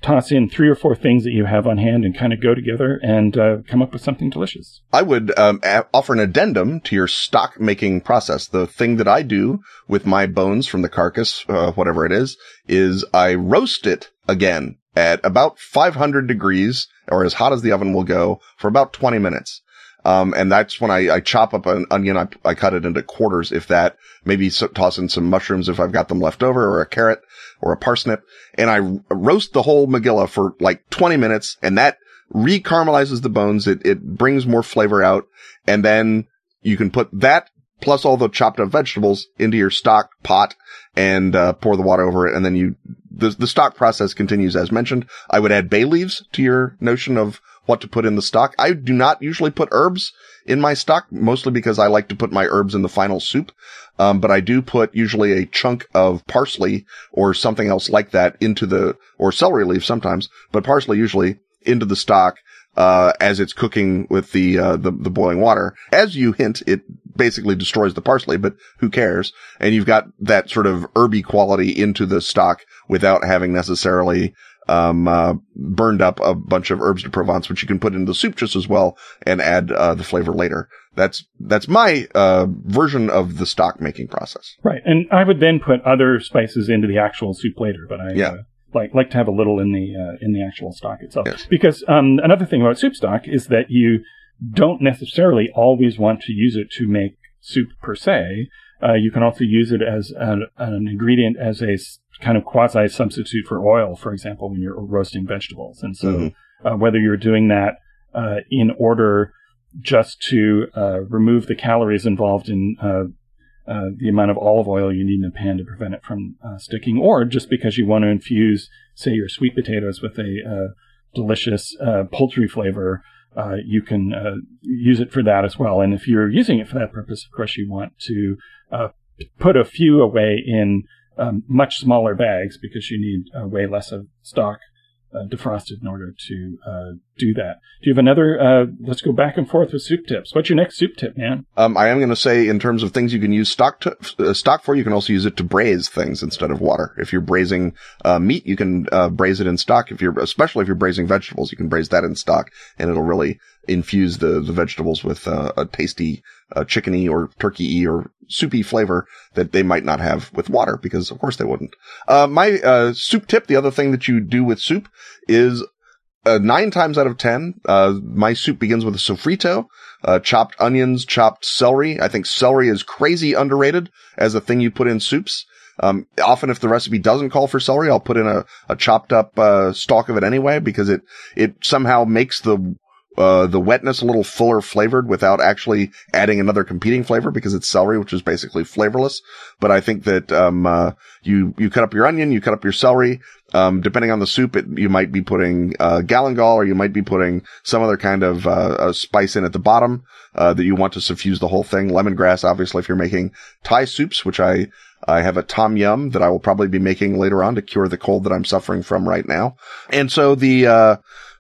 toss in three or four things that you have on hand and kind of go together and uh, come up with something delicious. I would um, a- offer an addendum to your stock making process. The thing that I do with my bones from the carcass, uh, whatever it is, is I roast it again at about 500 degrees or as hot as the oven will go for about 20 minutes. Um, and that's when I, I, chop up an onion. I, I, cut it into quarters, if that. Maybe so, toss in some mushrooms if I've got them left over, or a carrot, or a parsnip. And I roast the whole Magilla for like 20 minutes, and that recaramelizes the bones. It it brings more flavor out, and then you can put that plus all the chopped up vegetables into your stock pot and uh, pour the water over it, and then you the the stock process continues as mentioned. I would add bay leaves to your notion of what to put in the stock. I do not usually put herbs in my stock, mostly because I like to put my herbs in the final soup. Um, but I do put usually a chunk of parsley or something else like that into the, or celery leaf sometimes, but parsley usually into the stock, uh, as it's cooking with the, uh, the, the boiling water. As you hint, it basically destroys the parsley, but who cares? And you've got that sort of herby quality into the stock without having necessarily, um, uh, burned up a bunch of herbs de Provence, which you can put into the soup just as well and add, uh, the flavor later. That's, that's my, uh, version of the stock making process. Right. And I would then put other spices into the actual soup later, but I, yeah. Uh, like, like to have a little in the, uh, in the actual stock itself. Yes. Because, um, another thing about soup stock is that you don't necessarily always want to use it to make soup per se. Uh, you can also use it as an, an ingredient as a kind of quasi substitute for oil, for example, when you're roasting vegetables. And so, mm-hmm. uh, whether you're doing that uh, in order just to uh, remove the calories involved in uh, uh, the amount of olive oil you need in a pan to prevent it from uh, sticking, or just because you want to infuse, say, your sweet potatoes with a delicious poultry flavor. you can use it for that as well. And if you're using it for that purpose, of course, you want to put a few away in um, much smaller bags because you need uh, way less of stock uh, defrosted in order to uh, do that. Do you have another? Uh, let's go back and forth with soup tips. What's your next soup tip, man? Um, I am going to say in terms of things you can use stock to, uh, stock for, you can also use it to braise things instead of water. If you're braising uh, meat, you can braise it in stock. If you're, especially if you're braising vegetables, you can braise that in stock, and it'll really infuse the the vegetables with a tasty chickeny or turkey or soupy flavor that they might not have with water because of course they wouldn't. Uh, my, uh, soup tip, the other thing that you do with soup is, uh, nine times out of ten, uh, my soup begins with a sofrito, uh, chopped onions, chopped celery. I think celery is crazy underrated as a thing you put in soups. Um, often if the recipe doesn't call for celery, I'll put in a, a chopped up, uh, stalk of it anyway because it, it somehow makes the uh, the wetness a little fuller flavored without actually adding another competing flavor because it's celery, which is basically flavorless. But I think that, um, uh, you, you cut up your onion, you cut up your celery. Um, depending on the soup, it, you might be putting, uh, galangal or you might be putting some other kind of, uh, spice in at the bottom, uh, that you want to suffuse the whole thing. Lemongrass, obviously, if you're making Thai soups, which I, I have a tom yum that I will probably be making later on to cure the cold that I'm suffering from right now. And so the, uh,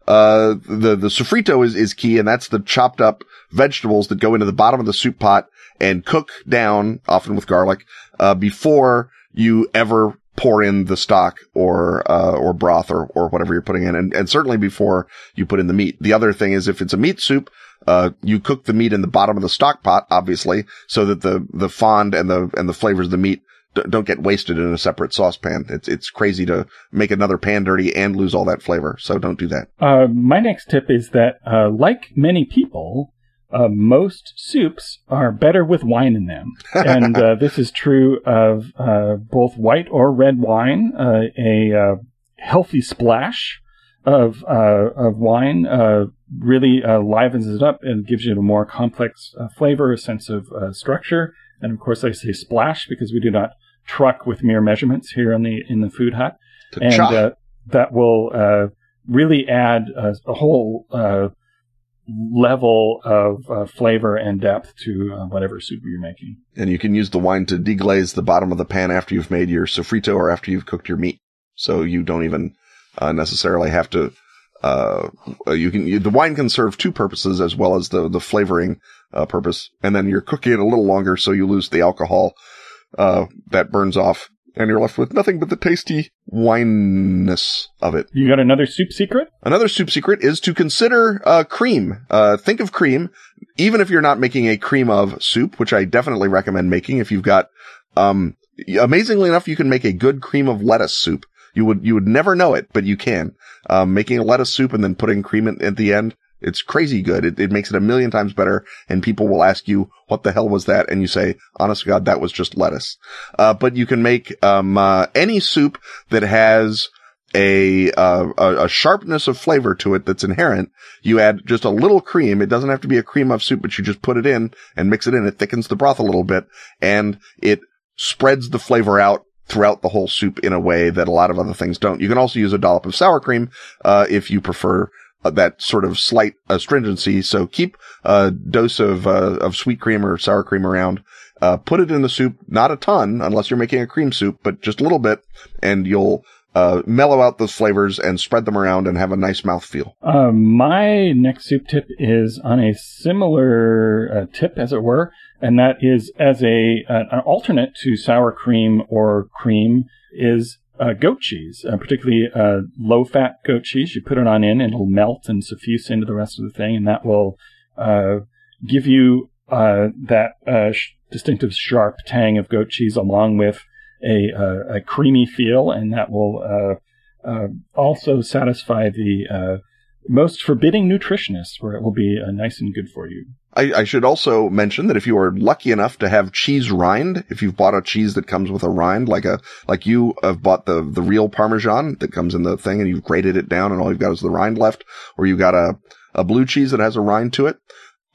uh, the, the sofrito is, is key and that's the chopped up vegetables that go into the bottom of the soup pot and cook down, often with garlic, uh, before you ever pour in the stock or, uh, or broth or, or whatever you're putting in. And, and certainly before you put in the meat. The other thing is if it's a meat soup, uh, you cook the meat in the bottom of the stock pot, obviously, so that the, the fond and the, and the flavors of the meat don't get wasted in a separate saucepan. It's it's crazy to make another pan dirty and lose all that flavor. So don't do that. Uh, my next tip is that, uh, like many people, uh, most soups are better with wine in them. and uh, this is true of uh, both white or red wine. Uh, a uh, healthy splash of uh, of wine really livens it up and gives you a more complex flavor, a sense of structure. And of course, I say splash because we do not truck with mere measurements here in the in the food hut, and that will really add a, a whole level of uh, flavor and depth to uh, whatever soup you're making. And you can use the wine to deglaze the bottom of the pan after you've made your sofrito or after you've cooked your meat. So you don't even uh, necessarily have to. Uh, you can you, the wine can serve two purposes as well as the the flavoring uh, purpose, and then you're cooking it a little longer, so you lose the alcohol uh, that burns off and you're left with nothing but the tasty wineness of it. You got another soup secret? Another soup secret is to consider uh, cream. Uh, think of cream, even if you're not making a cream of soup, which I definitely recommend making. If you've got, um, amazingly enough, you can make a good cream of lettuce soup. You would you would never know it, but you can. Um, making a lettuce soup and then putting cream at, at the end it's crazy good. It, it makes it a million times better. And people will ask you, what the hell was that? And you say, honest to God, that was just lettuce. Uh, but you can make, um, uh, any soup that has a, uh, a, sharpness of flavor to it that's inherent. You add just a little cream. It doesn't have to be a cream of soup, but you just put it in and mix it in. It thickens the broth a little bit and it spreads the flavor out throughout the whole soup in a way that a lot of other things don't. You can also use a dollop of sour cream, uh, if you prefer that sort of slight astringency. So keep a dose of, uh, of sweet cream or sour cream around. Uh, put it in the soup, not a ton unless you're making a cream soup, but just a little bit and you'll, uh, mellow out those flavors and spread them around and have a nice mouthfeel. Uh, my next soup tip is on a similar uh, tip, as it were, and that is as a an alternate to sour cream or cream is uh, goat cheese, uh, particularly uh, low fat goat cheese. You put it on in, and it'll melt and suffuse into the rest of the thing, and that will uh, give you uh, that uh, sh- distinctive sharp tang of goat cheese along with a, a creamy feel, and that will also satisfy the most forbidding nutritionists, where it will be nice and good for you. I, I, should also mention that if you are lucky enough to have cheese rind, if you've bought a cheese that comes with a rind, like a, like you have bought the, the real Parmesan that comes in the thing and you've grated it down and all you've got is the rind left, or you've got a, a blue cheese that has a rind to it.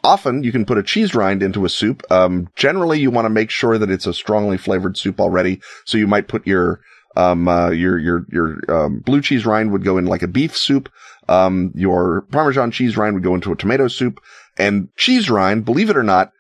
Often you can put a cheese rind into a soup. Um, generally you want to make sure that it's a strongly flavored soup already. So you might put your, um, uh, your, your, your, um, blue cheese rind would go in like a beef soup. Um, your Parmesan cheese rind would go into a tomato soup and cheese rind, believe it or not,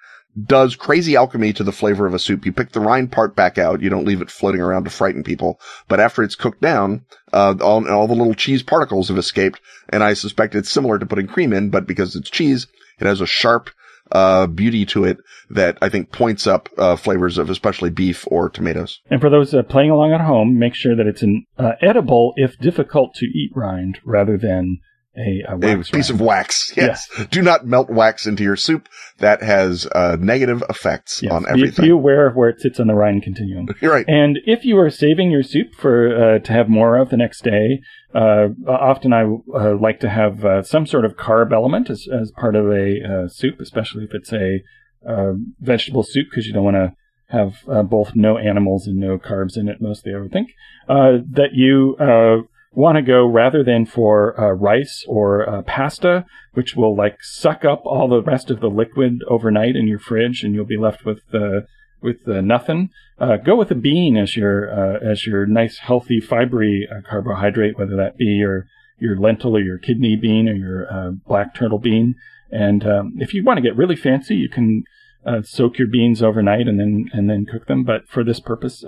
does crazy alchemy to the flavor of a soup. You pick the rind part back out. You don't leave it floating around to frighten people. But after it's cooked down, uh, all, all the little cheese particles have escaped. And I suspect it's similar to putting cream in, but because it's cheese, it has a sharp, uh, beauty to it that I think points up, uh, flavors of especially beef or tomatoes. And for those uh, playing along at home, make sure that it's an uh, edible, if difficult to eat rind rather than a, a, a piece of wax. Yes. Yeah. Do not melt wax into your soup. That has uh, negative effects yes. on everything. Be, be, aware of where it sits on the rind continuum. You're right. And if you are saving your soup for uh, to have more of the next day, uh, often I uh, like to have uh, some sort of carb element as, as part of a uh, soup, especially if it's a vegetable soup, because you don't want to have both no animals and no carbs in it. Mostly, I would think that you want to go rather than for uh, rice or uh, pasta, which will like suck up all the rest of the liquid overnight in your fridge, and you'll be left with uh, with uh, nothing. Uh, go with a bean as your uh, as your nice healthy fibery carbohydrate, whether that be your your lentil or your kidney bean or your black turtle bean. And um, if you want to get really fancy, you can soak your beans overnight and then and then cook them. But for this purpose,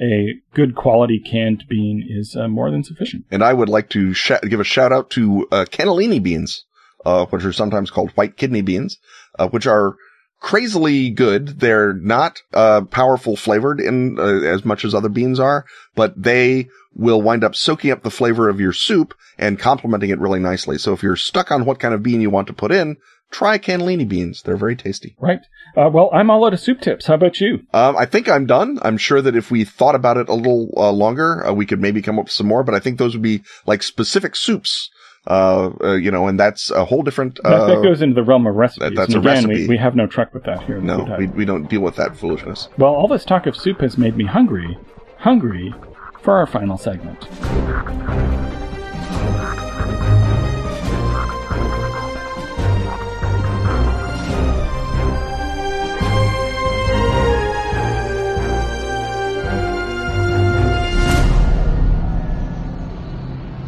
a good quality canned bean is uh, more than sufficient. And I would like to sh- give a shout out to uh, cannellini beans, uh, which are sometimes called white kidney beans, uh, which are crazily good. They're not uh, powerful flavored in uh, as much as other beans are, but they will wind up soaking up the flavor of your soup and complementing it really nicely. So if you're stuck on what kind of bean you want to put in, try cannellini beans. They're very tasty. Right. Uh, well, I'm all out of soup tips. How about you? Um, I think I'm done. I'm sure that if we thought about it a little uh, longer, uh, we could maybe come up with some more, but I think those would be like specific soups Uh, uh, you know, and that's a whole different. That, Uh, that goes into the realm of recipes. that- that's and a again, recipe. We, we have no truck with that here. no, we, we don't deal with that foolishness. Well, all this talk of soup has made me hungry. Hungry for our final segment.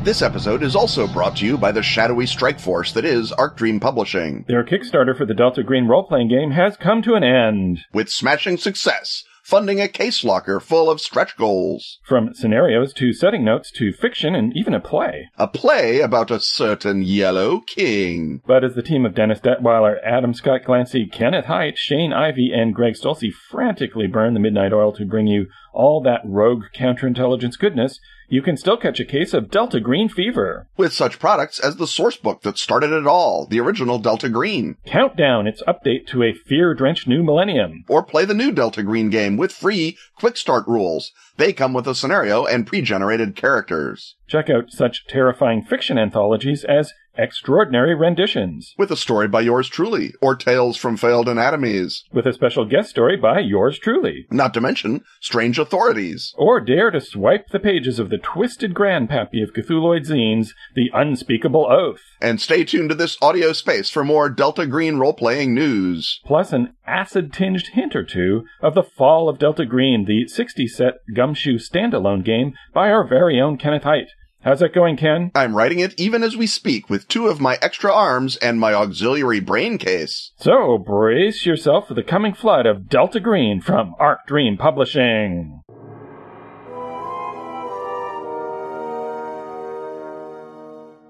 This episode is also brought to you by the shadowy strike force that is Arc Dream Publishing. Their Kickstarter for the Delta Green role playing game has come to an end. With smashing success, funding a case locker full of stretch goals. From scenarios to setting notes to fiction and even a play. A play about a certain yellow king. But as the team of Dennis Detwiller, Adam Scott Glancy, Kenneth Hite, Shane Ivey, and Greg Stolze frantically burn the midnight oil to bring you all that rogue counterintelligence goodness, you can still catch a case of Delta Green fever. With such products as the source book that started it all, the original Delta Green. Countdown its update to a fear drenched new millennium. Or play the new Delta Green game with free quick start rules. They come with a scenario and pre-generated characters. Check out such terrifying fiction anthologies as Extraordinary Renditions, With a story by yours truly, or Tales from Failed Anatomies. with a special guest story by yours truly. Not to mention Strange Authorities. Or dare to swipe the pages of the twisted grandpappy of Cthulhuid zines, The Unspeakable Oath. And stay tuned to this audio space for more Delta Green role-playing news. plus an acid tinged hint or two of the fall of Delta Green, the 60 set gumshoe standalone game by our very own Kenneth Hite. How's that going, Ken? I'm writing it even as we speak with two of my extra arms and my auxiliary brain case. So brace yourself for the coming flood of Delta Green from Arc Dream Publishing.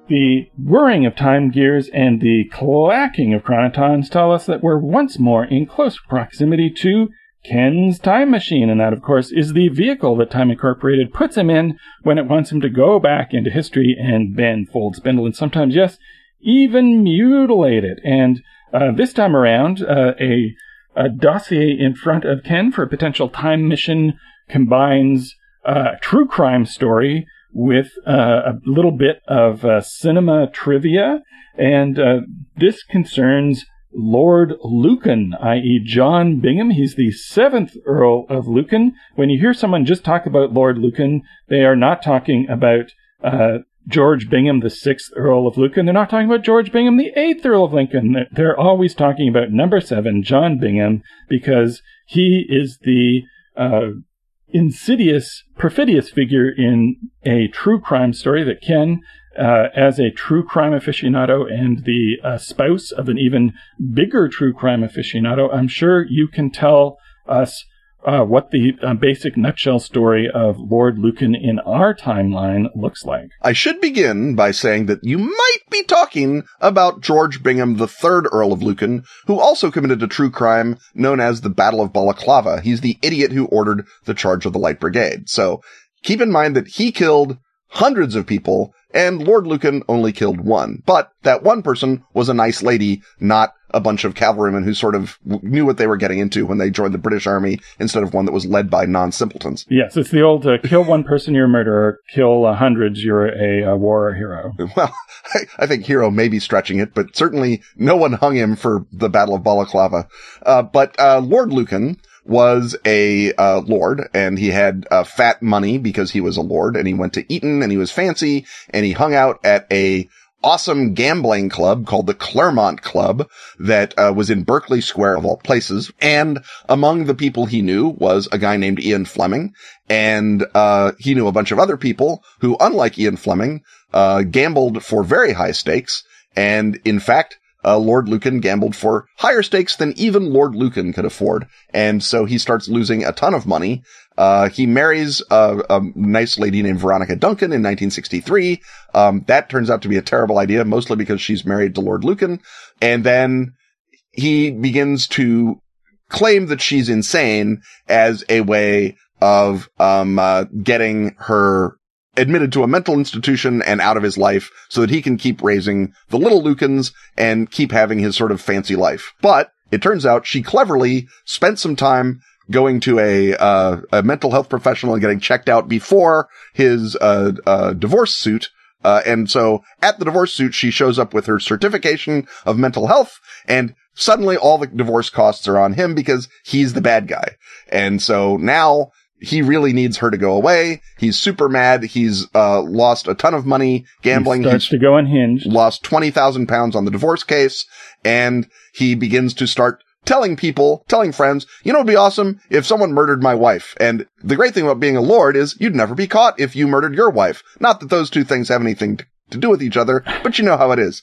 The whirring of time gears and the clacking of chronotons tell us that we're once more in close proximity to Ken's time machine, and that, of course, is the vehicle that Time Incorporated puts him in when it wants him to go back into history and bend, fold, spindle, and sometimes, yes, even mutilate it. And uh, this time around, uh, a, a dossier in front of Ken for a potential time mission combines uh, a true crime story with uh, a little bit of uh, cinema trivia, and uh, this concerns Lord Lucan, i.e., John Bingham. He's the seventh Earl of Lucan. When you hear someone just talk about Lord Lucan, they are not talking about uh, George Bingham, the sixth Earl of Lucan. They're not talking about George Bingham, the eighth Earl of Lucan. They're- always talking about number seven, John Bingham, because he is the uh, insidious, perfidious figure in a true crime story that Ken, uh, as a true crime aficionado and the uh, spouse of an even bigger true crime aficionado, I'm sure you can tell us uh, what the uh, basic nutshell story of Lord Lucan in our timeline looks like. I should begin by saying that you might be talking about George Bingham, the third Earl of Lucan, who also committed a true crime known as the Battle of Balaclava. He's the idiot who ordered the charge of the Light Brigade. So keep in mind that he killed hundreds of people and Lord Lucan only killed one. But that one person was a nice lady, not a bunch of cavalrymen who sort of knew what they were getting into when they joined the British army instead of one that was led by non-simpletons. Yes, it's the old uh, kill one person, you're a murderer, kill uh, hundreds, you're a, a war hero. Well, I, I think Hero may be stretching it, but certainly no one hung him for the Battle of Balaclava. Uh, but, uh, Lord Lucan was a, uh, lord and he had, uh, fat money because he was a lord and he went to Eton and he was fancy and he hung out at a awesome gambling club called the Clermont Club that, uh, was in Berkeley Square of all places. And among the people he knew was a guy named Ian Fleming and, uh, he knew a bunch of other people who, unlike Ian Fleming, uh, gambled for very high stakes. And in fact, uh, Lord Lucan gambled for higher stakes than even Lord Lucan could afford. And so he starts losing a ton of money. Uh, he marries a, a nice lady named Veronica Duncan in 1963. Um, that turns out to be a terrible idea, mostly because she's married to Lord Lucan. And then he begins to claim that she's insane as a way of, um, uh, getting her admitted to a mental institution and out of his life so that he can keep raising the little Lucans and keep having his sort of fancy life. But it turns out she cleverly spent some time going to a, uh, a mental health professional and getting checked out before his, uh, uh, divorce suit, Uh, and so at the divorce suit, she shows up with her certification of mental health and suddenly all the divorce costs are on him because he's the bad guy. And so now he really needs her to go away. He's super mad. He's uh, lost a ton of money gambling. He starts He's to go unhinged. lost 20,000 pounds on the divorce case and he begins to start telling people, telling friends, you know, it'd be awesome if someone murdered my wife. And the great thing about being a lord is you'd never be caught if you murdered your wife. Not that those two things have anything to do with each other, but you know how it is.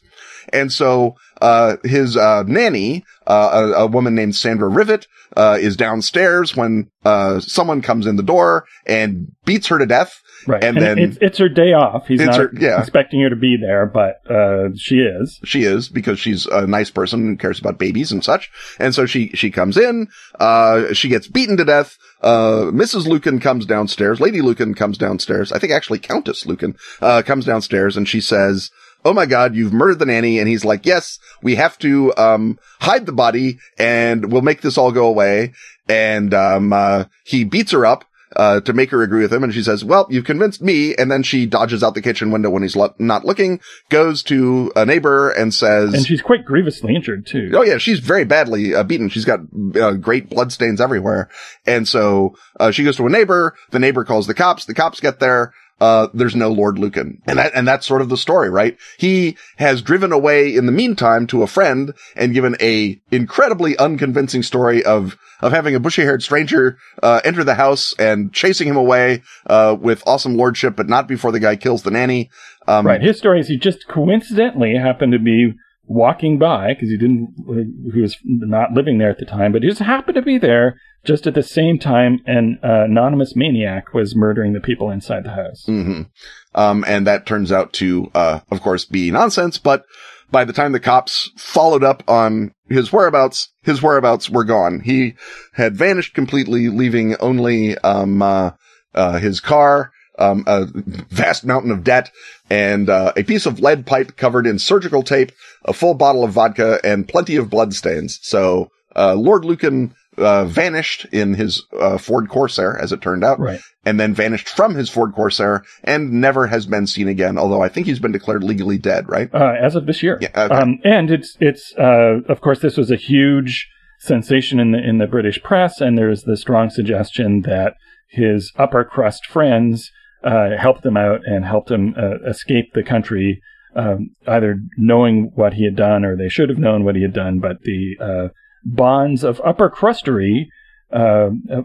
And so, uh, his, uh, nanny, uh, a, a woman named Sandra Rivett, uh, is downstairs when, uh, someone comes in the door and beats her to death. Right. And And, then- it's, it's her day off. He's not her- yeah. expecting her to be there, but uh, she is. She is because she's a nice person who cares about babies and such. And so she, she comes in, uh, she gets beaten to death. Uh, Mrs. Lucan comes downstairs. Lady Lucan comes downstairs. I think actually Countess Lucan, uh, comes downstairs and she says, Oh my God, you've murdered the nanny. And he's like, yes, we have to, um, hide the body and we'll make this all go away. And, um, uh, he beats her up. Uh, to make her agree with him. And she says, well, you've convinced me. And then she dodges out the kitchen window when he's lo- not looking, goes to a neighbor and says, And she's quite grievously injured, too. Oh yeah, she's very badly uh, beaten. She's got uh, great bloodstains everywhere. And so uh, she goes to a neighbor. The neighbor calls the cops. The cops get there. Uh, there's no Lord Lucan. And that, and that's sort of the story, right? He has driven away in the meantime to a friend and given a incredibly unconvincing story of, of having a bushy haired stranger, uh, enter the house and chasing him away, uh, with awesome lordship, but not before the guy kills the nanny. Um, Right. His story is he just coincidentally happened to be walking by because he didn't, he was not living there at the time, but he just happened to be there just at the same time an uh, anonymous maniac was murdering the people inside the house. hmm Um, and that turns out to, uh, of course, be nonsense. But by the time the cops followed up on his whereabouts, his whereabouts were gone. He had vanished completely, leaving only, um, uh, uh, his car, um, a vast mountain of debt and, uh, a piece of lead pipe covered in surgical tape, a full bottle of vodka and plenty of bloodstains. So, uh, Lord Lucan, uh, vanished in his, uh, Ford Corsair, as it turned out Right. and then vanished from his Ford Corsair and never has been seen again. Although I think he's been declared legally dead, right? Uh, as of this year. Yeah, okay. Um, and it's, it's, uh, of course, this was a huge sensation in the, in the British press. And there's the strong suggestion that his upper crust friends, uh, helped him out and helped him, uh, escape the country, um, either knowing what he had done or they should have known what he had done. But the, uh, bonds of upper crustery, uh, uh,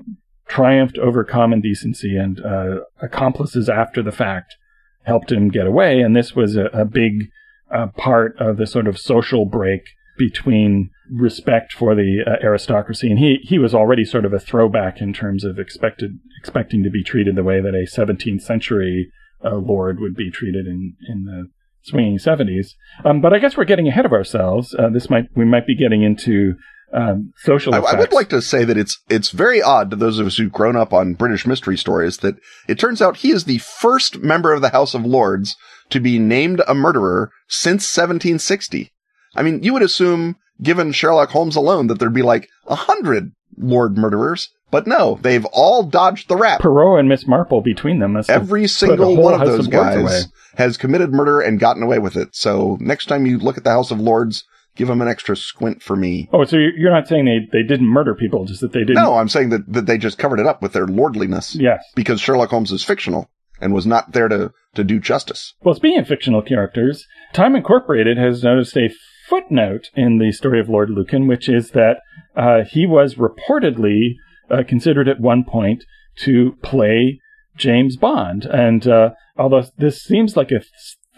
triumphed over common decency and, uh, accomplices after the fact helped him get away. And this was a, a big uh, part of the sort of social break between respect for the uh, aristocracy. And he, he was already sort of a throwback in terms of expected, expecting to be treated the way that a 17th century uh, lord would be treated in, in the swinging 70s. Um, but I guess we're getting ahead of ourselves. Uh, this might, we might be getting into um, social I. I would like to say that it's it's very odd to those of us who've grown up on British mystery stories that it turns out he is the first member of the House of Lords to be named a murderer since 1760. I mean, you would assume, given Sherlock Holmes alone, that there'd be like a hundred Lord murderers, but no, they've all dodged the rap. Poirot and Miss Marple between them. must have Every single one of House those of guys away. has committed murder and gotten away with it. So next time you look at the House of Lords, give them an extra squint for me. Oh, so you're not saying they, they didn't murder people, just that they didn't? No, I'm saying that, that they just covered it up with their lordliness Yes. because Sherlock Holmes is fictional and was not there to, to do justice. Well, speaking of fictional characters, Time Incorporated has noticed a footnote in the story of Lord Lucan, which is that uh, he was reportedly uh, considered at one point to play James Bond. And uh, although this seems like a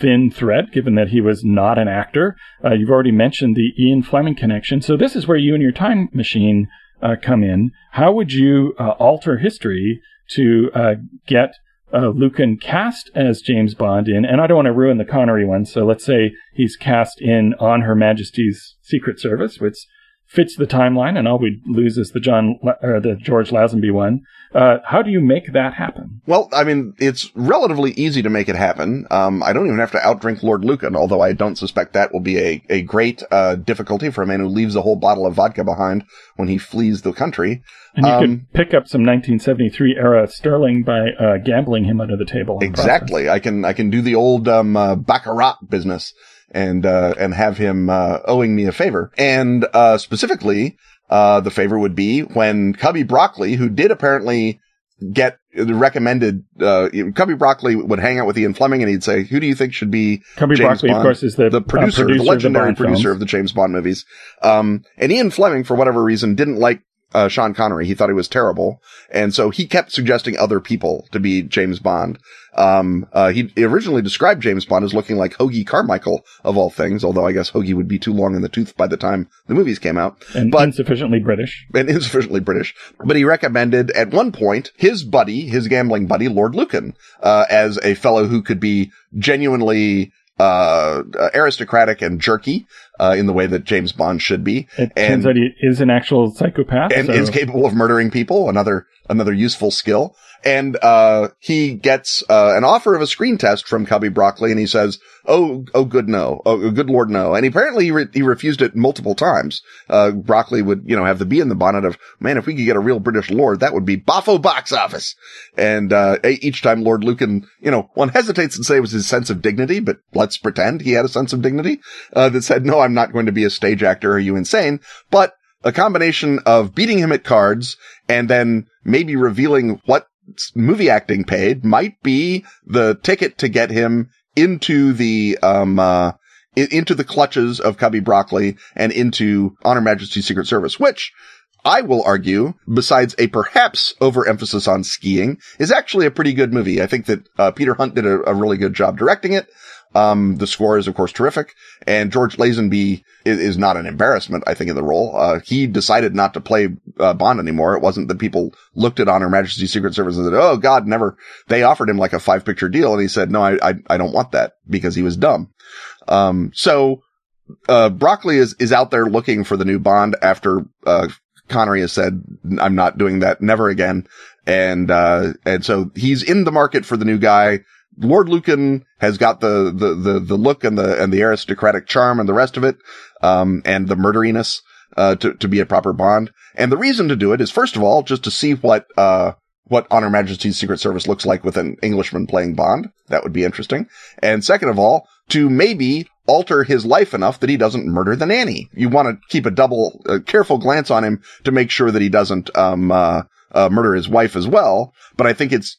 thin thread, given that he was not an actor, uh, you've already mentioned the Ian Fleming connection. So this is where you and your time machine uh, come in. How would you uh, alter history to uh, get uh, Lucan cast as James Bond in, and I don't want to ruin the Connery one, so let's say he's cast in On Her Majesty's Secret Service, which fits the timeline, and all we lose is the John or the George Lazenby one. Uh, how do you make that happen? Well, I mean, it's relatively easy to make it happen. Um, I don't even have to outdrink Lord Lucan, although I don't suspect that will be a, a great uh, difficulty for a man who leaves a whole bottle of vodka behind when he flees the country. And you Um, could pick up some 1973 era sterling by uh, gambling him under the table. Exactly. I can I can do the old um, uh, baccarat business and uh, and have him uh, owing me a favor. And uh, specifically, uh, the favor would be when Cubby Broccoli, who did apparently get the recommended, uh, Cubby Broccoli would hang out with Ian Fleming and he'd say, "Who do you think should be Cubby James Broccoli, Bond, of course, is the, the uh, producer, the of legendary producer films. of the James Bond movies?" Um, and Ian Fleming, for whatever reason, didn't like uh, Sean Connery. He thought he was terrible. And so he kept suggesting other people to be James Bond. Um, uh, he originally described James Bond as looking like Hoagy Carmichael of all things, although I guess Hoagy would be too long in the tooth by the time the movies came out and but- insufficiently British. and insufficiently British. But he recommended at one point his buddy, his gambling buddy, Lord Lucan, uh, as a fellow who could be genuinely, uh, aristocratic and jerky, uh, in the way that James Bond should be. It And- turns out he is an actual psychopath. and so- is capable of murdering people. Another, another useful skill. And, uh, he gets, uh, an offer of a screen test from Cubby Broccoli and he says, Oh, oh, good no. Oh, good Lord no. And apparently he, re- he refused it multiple times. Uh, Broccoli would, you know, have the bee in the bonnet of, man, if we could get a real British Lord, that would be Boffo box office. And, uh, each time Lord Lucan, you know, one hesitates and say it was his sense of dignity, but let's pretend he had a sense of dignity, uh, that said, no, I'm not going to be a stage actor. Are you insane? But a combination of beating him at cards and then maybe revealing what movie acting paid might be the ticket to get him into the, um, uh, into the clutches of Cubby Broccoli and into On Her Majesty's Secret Service, which I will argue, besides a perhaps overemphasis on skiing, is actually a pretty good movie. I think that uh, Peter Hunt did a, a really good job directing it. Um, the score is of course terrific, and George Lazenby is, is not an embarrassment. I think in the role, uh, he decided not to play uh, Bond anymore. It wasn't that people looked at On Her Majesty's Secret Service and said, "Oh God, never." They offered him like a five picture deal, and he said, "No, I, I, I don't want that," because he was dumb. Um, so uh, Broccoli is is out there looking for the new Bond after uh, Connery has said, "I'm not doing that, never again," and uh, and so he's in the market for the new guy. Lord Lucan has got the, the, the, the look and the, and the aristocratic charm and the rest of it, um, and the murderiness, uh, to, to be a proper Bond. And the reason to do it is, first of all, just to see what, uh, what On Her Majesty's Secret Service looks like with an Englishman playing Bond. That would be interesting. And second of all, to maybe alter his life enough that he doesn't murder the nanny. You want to keep a double, careful glance on him to make sure that he doesn't, um, uh, uh, murder his wife as well. But I think it's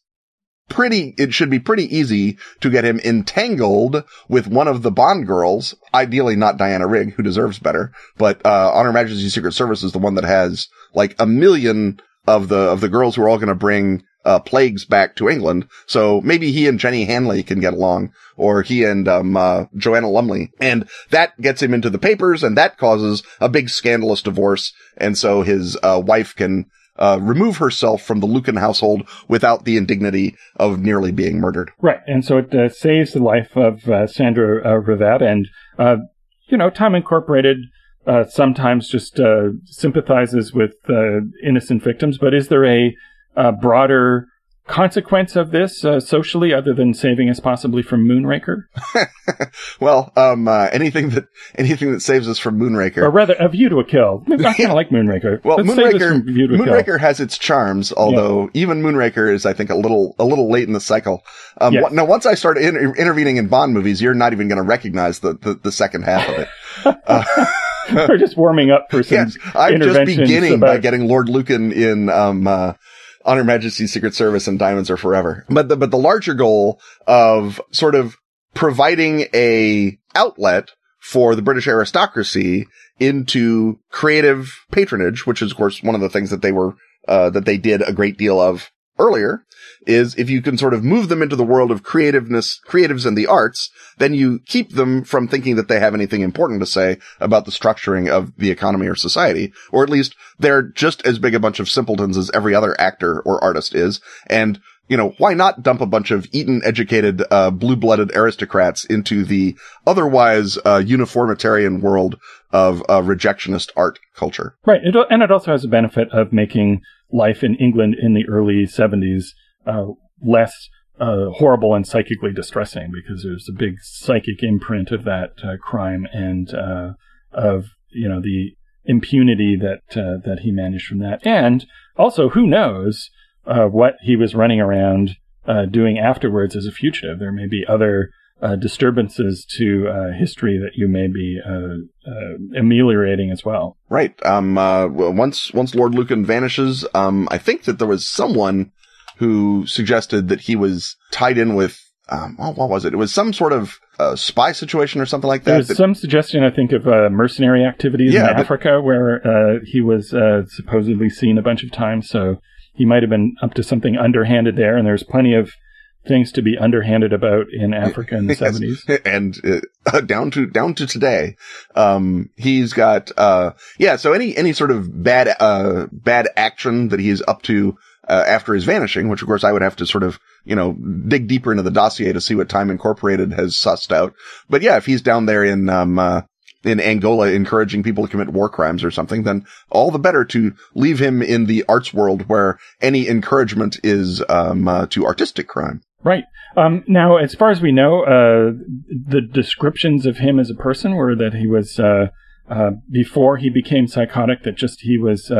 pretty, it should be pretty easy to get him entangled with one of the Bond girls, ideally not Diana Rigg, who deserves better, but, uh, On Her Majesty's Secret Service is the one that has like a million of the, of the girls who are all going to bring, uh, plagues back to England. So maybe he and Jenny Hanley can get along, or he and, um, uh, Joanna Lumley. And that gets him into the papers, and that causes a big scandalous divorce. And so his, uh, wife can, uh, remove herself from the Lucan household without the indignity of nearly being murdered. Right, and so it uh, saves the life of uh, Sandra uh, and uh, you know, Time Incorporated uh, sometimes just uh, sympathizes with innocent victims, but is there a, uh broader consequence of this uh, socially, other than saving us possibly from Moonraker, Well, um, uh, anything that, anything that saves us from Moonraker. or rather, A View to a Kill? I kind of like Moonraker. Well, Let's Moonraker, a Kill. Moonraker has its charms, although even Moonraker is, I think, a little, a little late in the cycle. Um, Yes. now, once I start inter- intervening in Bond movies, you're not even going to recognize the, the, the second half of it. Uh, We're just warming up for some yes, I'm just beginning by getting Lord Lucan in, um, uh, On Her Majesty's Secret Service and Diamonds Are Forever. But the, but the larger goal of sort of providing a outlet for the British aristocracy into creative patronage, which is of course one of the things that they were, uh, that they did a great deal of earlier is if you can sort of move them into the world of creativeness, creatives and the arts, then you keep them from thinking that they have anything important to say about the structuring of the economy or society, or at least they're just as big a bunch of simpletons as every other actor or artist is. And you know, why not dump a bunch of Eton educated, uh, blue blooded aristocrats into the otherwise, uh, uniformitarian world of, uh, rejectionist art culture? Right. And it also has the benefit of making life in England in the early 70s, uh, less, uh, horrible and psychically distressing because there's a big psychic imprint of that uh, crime and uh, of you know the impunity that uh, that he managed from that, and also who knows uh, what he was running around uh, doing afterwards as a fugitive. There may be other uh, disturbances to uh, history that you may be ameliorating as well. Right. Um. once once Lord Lucan vanishes, um, I think that there was someone who suggested that he was tied in with um, what was it? It was some sort of uh, spy situation or something like that. There's that, some suggestion, I think, of uh, mercenary activities yeah, in but, Africa where uh, he was uh, supposedly seen a bunch of times. So he might have been up to something underhanded there. And there's plenty of things to be underhanded about in Africa in the seventies, and uh, down to down to today. Um, he's got uh, yeah. So any any sort of bad uh, bad action that he's up to uh, after his vanishing, which of course I would have to sort of, you know, dig deeper into the dossier to see what Time Incorporated has sussed out. But yeah, if he's down there in, um, uh, in Angola encouraging people to commit war crimes or something, then all the better to leave him in the arts world where any encouragement is, um, uh, to artistic crime. Right. Um, now, as far as we know, uh, the descriptions of him as a person were that he was, uh, uh, before he became psychotic that just he was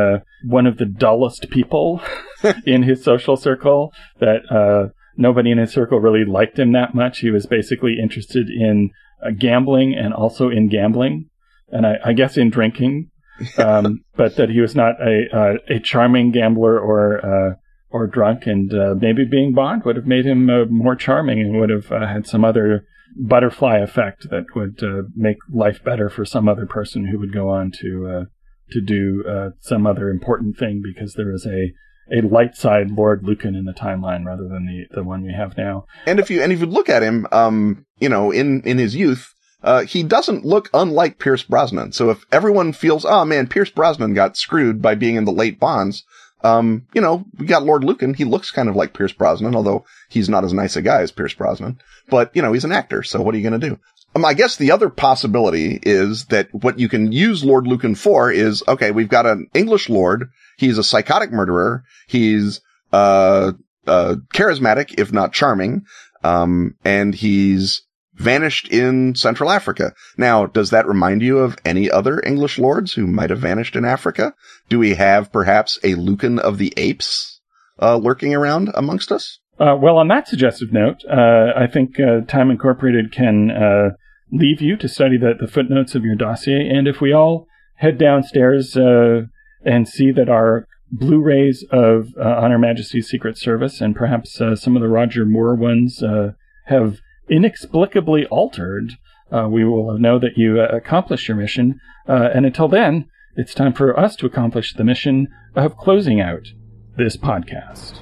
one of the dullest people in his social circle, that uh, nobody in his circle really liked him that much. He was basically interested in uh, gambling and also in gambling, and I, I guess in drinking, um, but that he was not a, uh, a charming gambler or or drunk, and maybe being Bond would have made him more charming and would have had some other butterfly effect that would uh, make life better for some other person who would go on to uh, to do uh, some other important thing because there is a a light side Lord Lucan in the timeline rather than the the one we have now. And if you and if you look at him, um, you know, in in his youth. Uh, he doesn't look unlike Pierce Brosnan. So if everyone feels, oh man, Pierce Brosnan got screwed by being in the late Bonds, um, you know, we got Lord Lucan. He looks kind of like Pierce Brosnan, although he's not as nice a guy as Pierce Brosnan. But, you know, he's an actor, so what are you going to do? Um, I guess the other possibility is that what you can use Lord Lucan for is, okay, we've got an English lord. He's a psychotic murderer. He's, uh, uh, charismatic, if not charming. Um, and he's vanished in Central Africa. Now, does that remind you of any other English lords who might have vanished in Africa? Do we have perhaps a Lucan of the Apes uh, lurking around amongst us? Uh, well, on that suggestive note, uh, I think uh, Time Incorporated can uh, leave you to study the, the, footnotes of your dossier. And if we all head downstairs uh, and see that our Blu-rays of On Her Majesty's Secret Service and perhaps some of the Roger Moore ones have inexplicably altered, uh, we will know that you uh, accomplished your mission. Uh, and until then, it's time for us to accomplish the mission of closing out this podcast.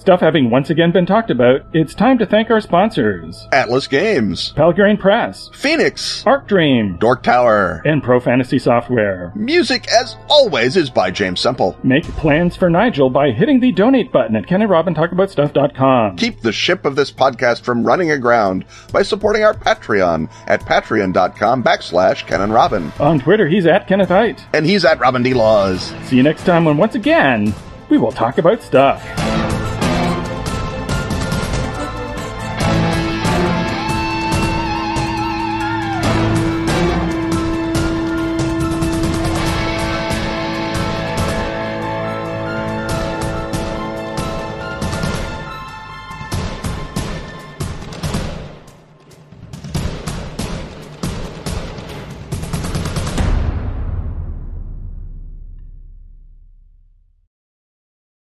Stuff having once again been talked about, it's time to thank our sponsors Atlas Games, Pelgrane Press, Phoenix, Arc Dream, Dork Tower, and Pro Fantasy Software. Music, as always, is by James Semple. Make plans for Nigel by hitting the donate button at KenandRobinTalkAboutStuff.com. Keep the ship of this podcast from running aground by supporting our Patreon at patreon.com backslash Ken and Robin. On Twitter, he's at Kenneth And he's at Robin D. Laws. See you next time when once again, we will talk about stuff.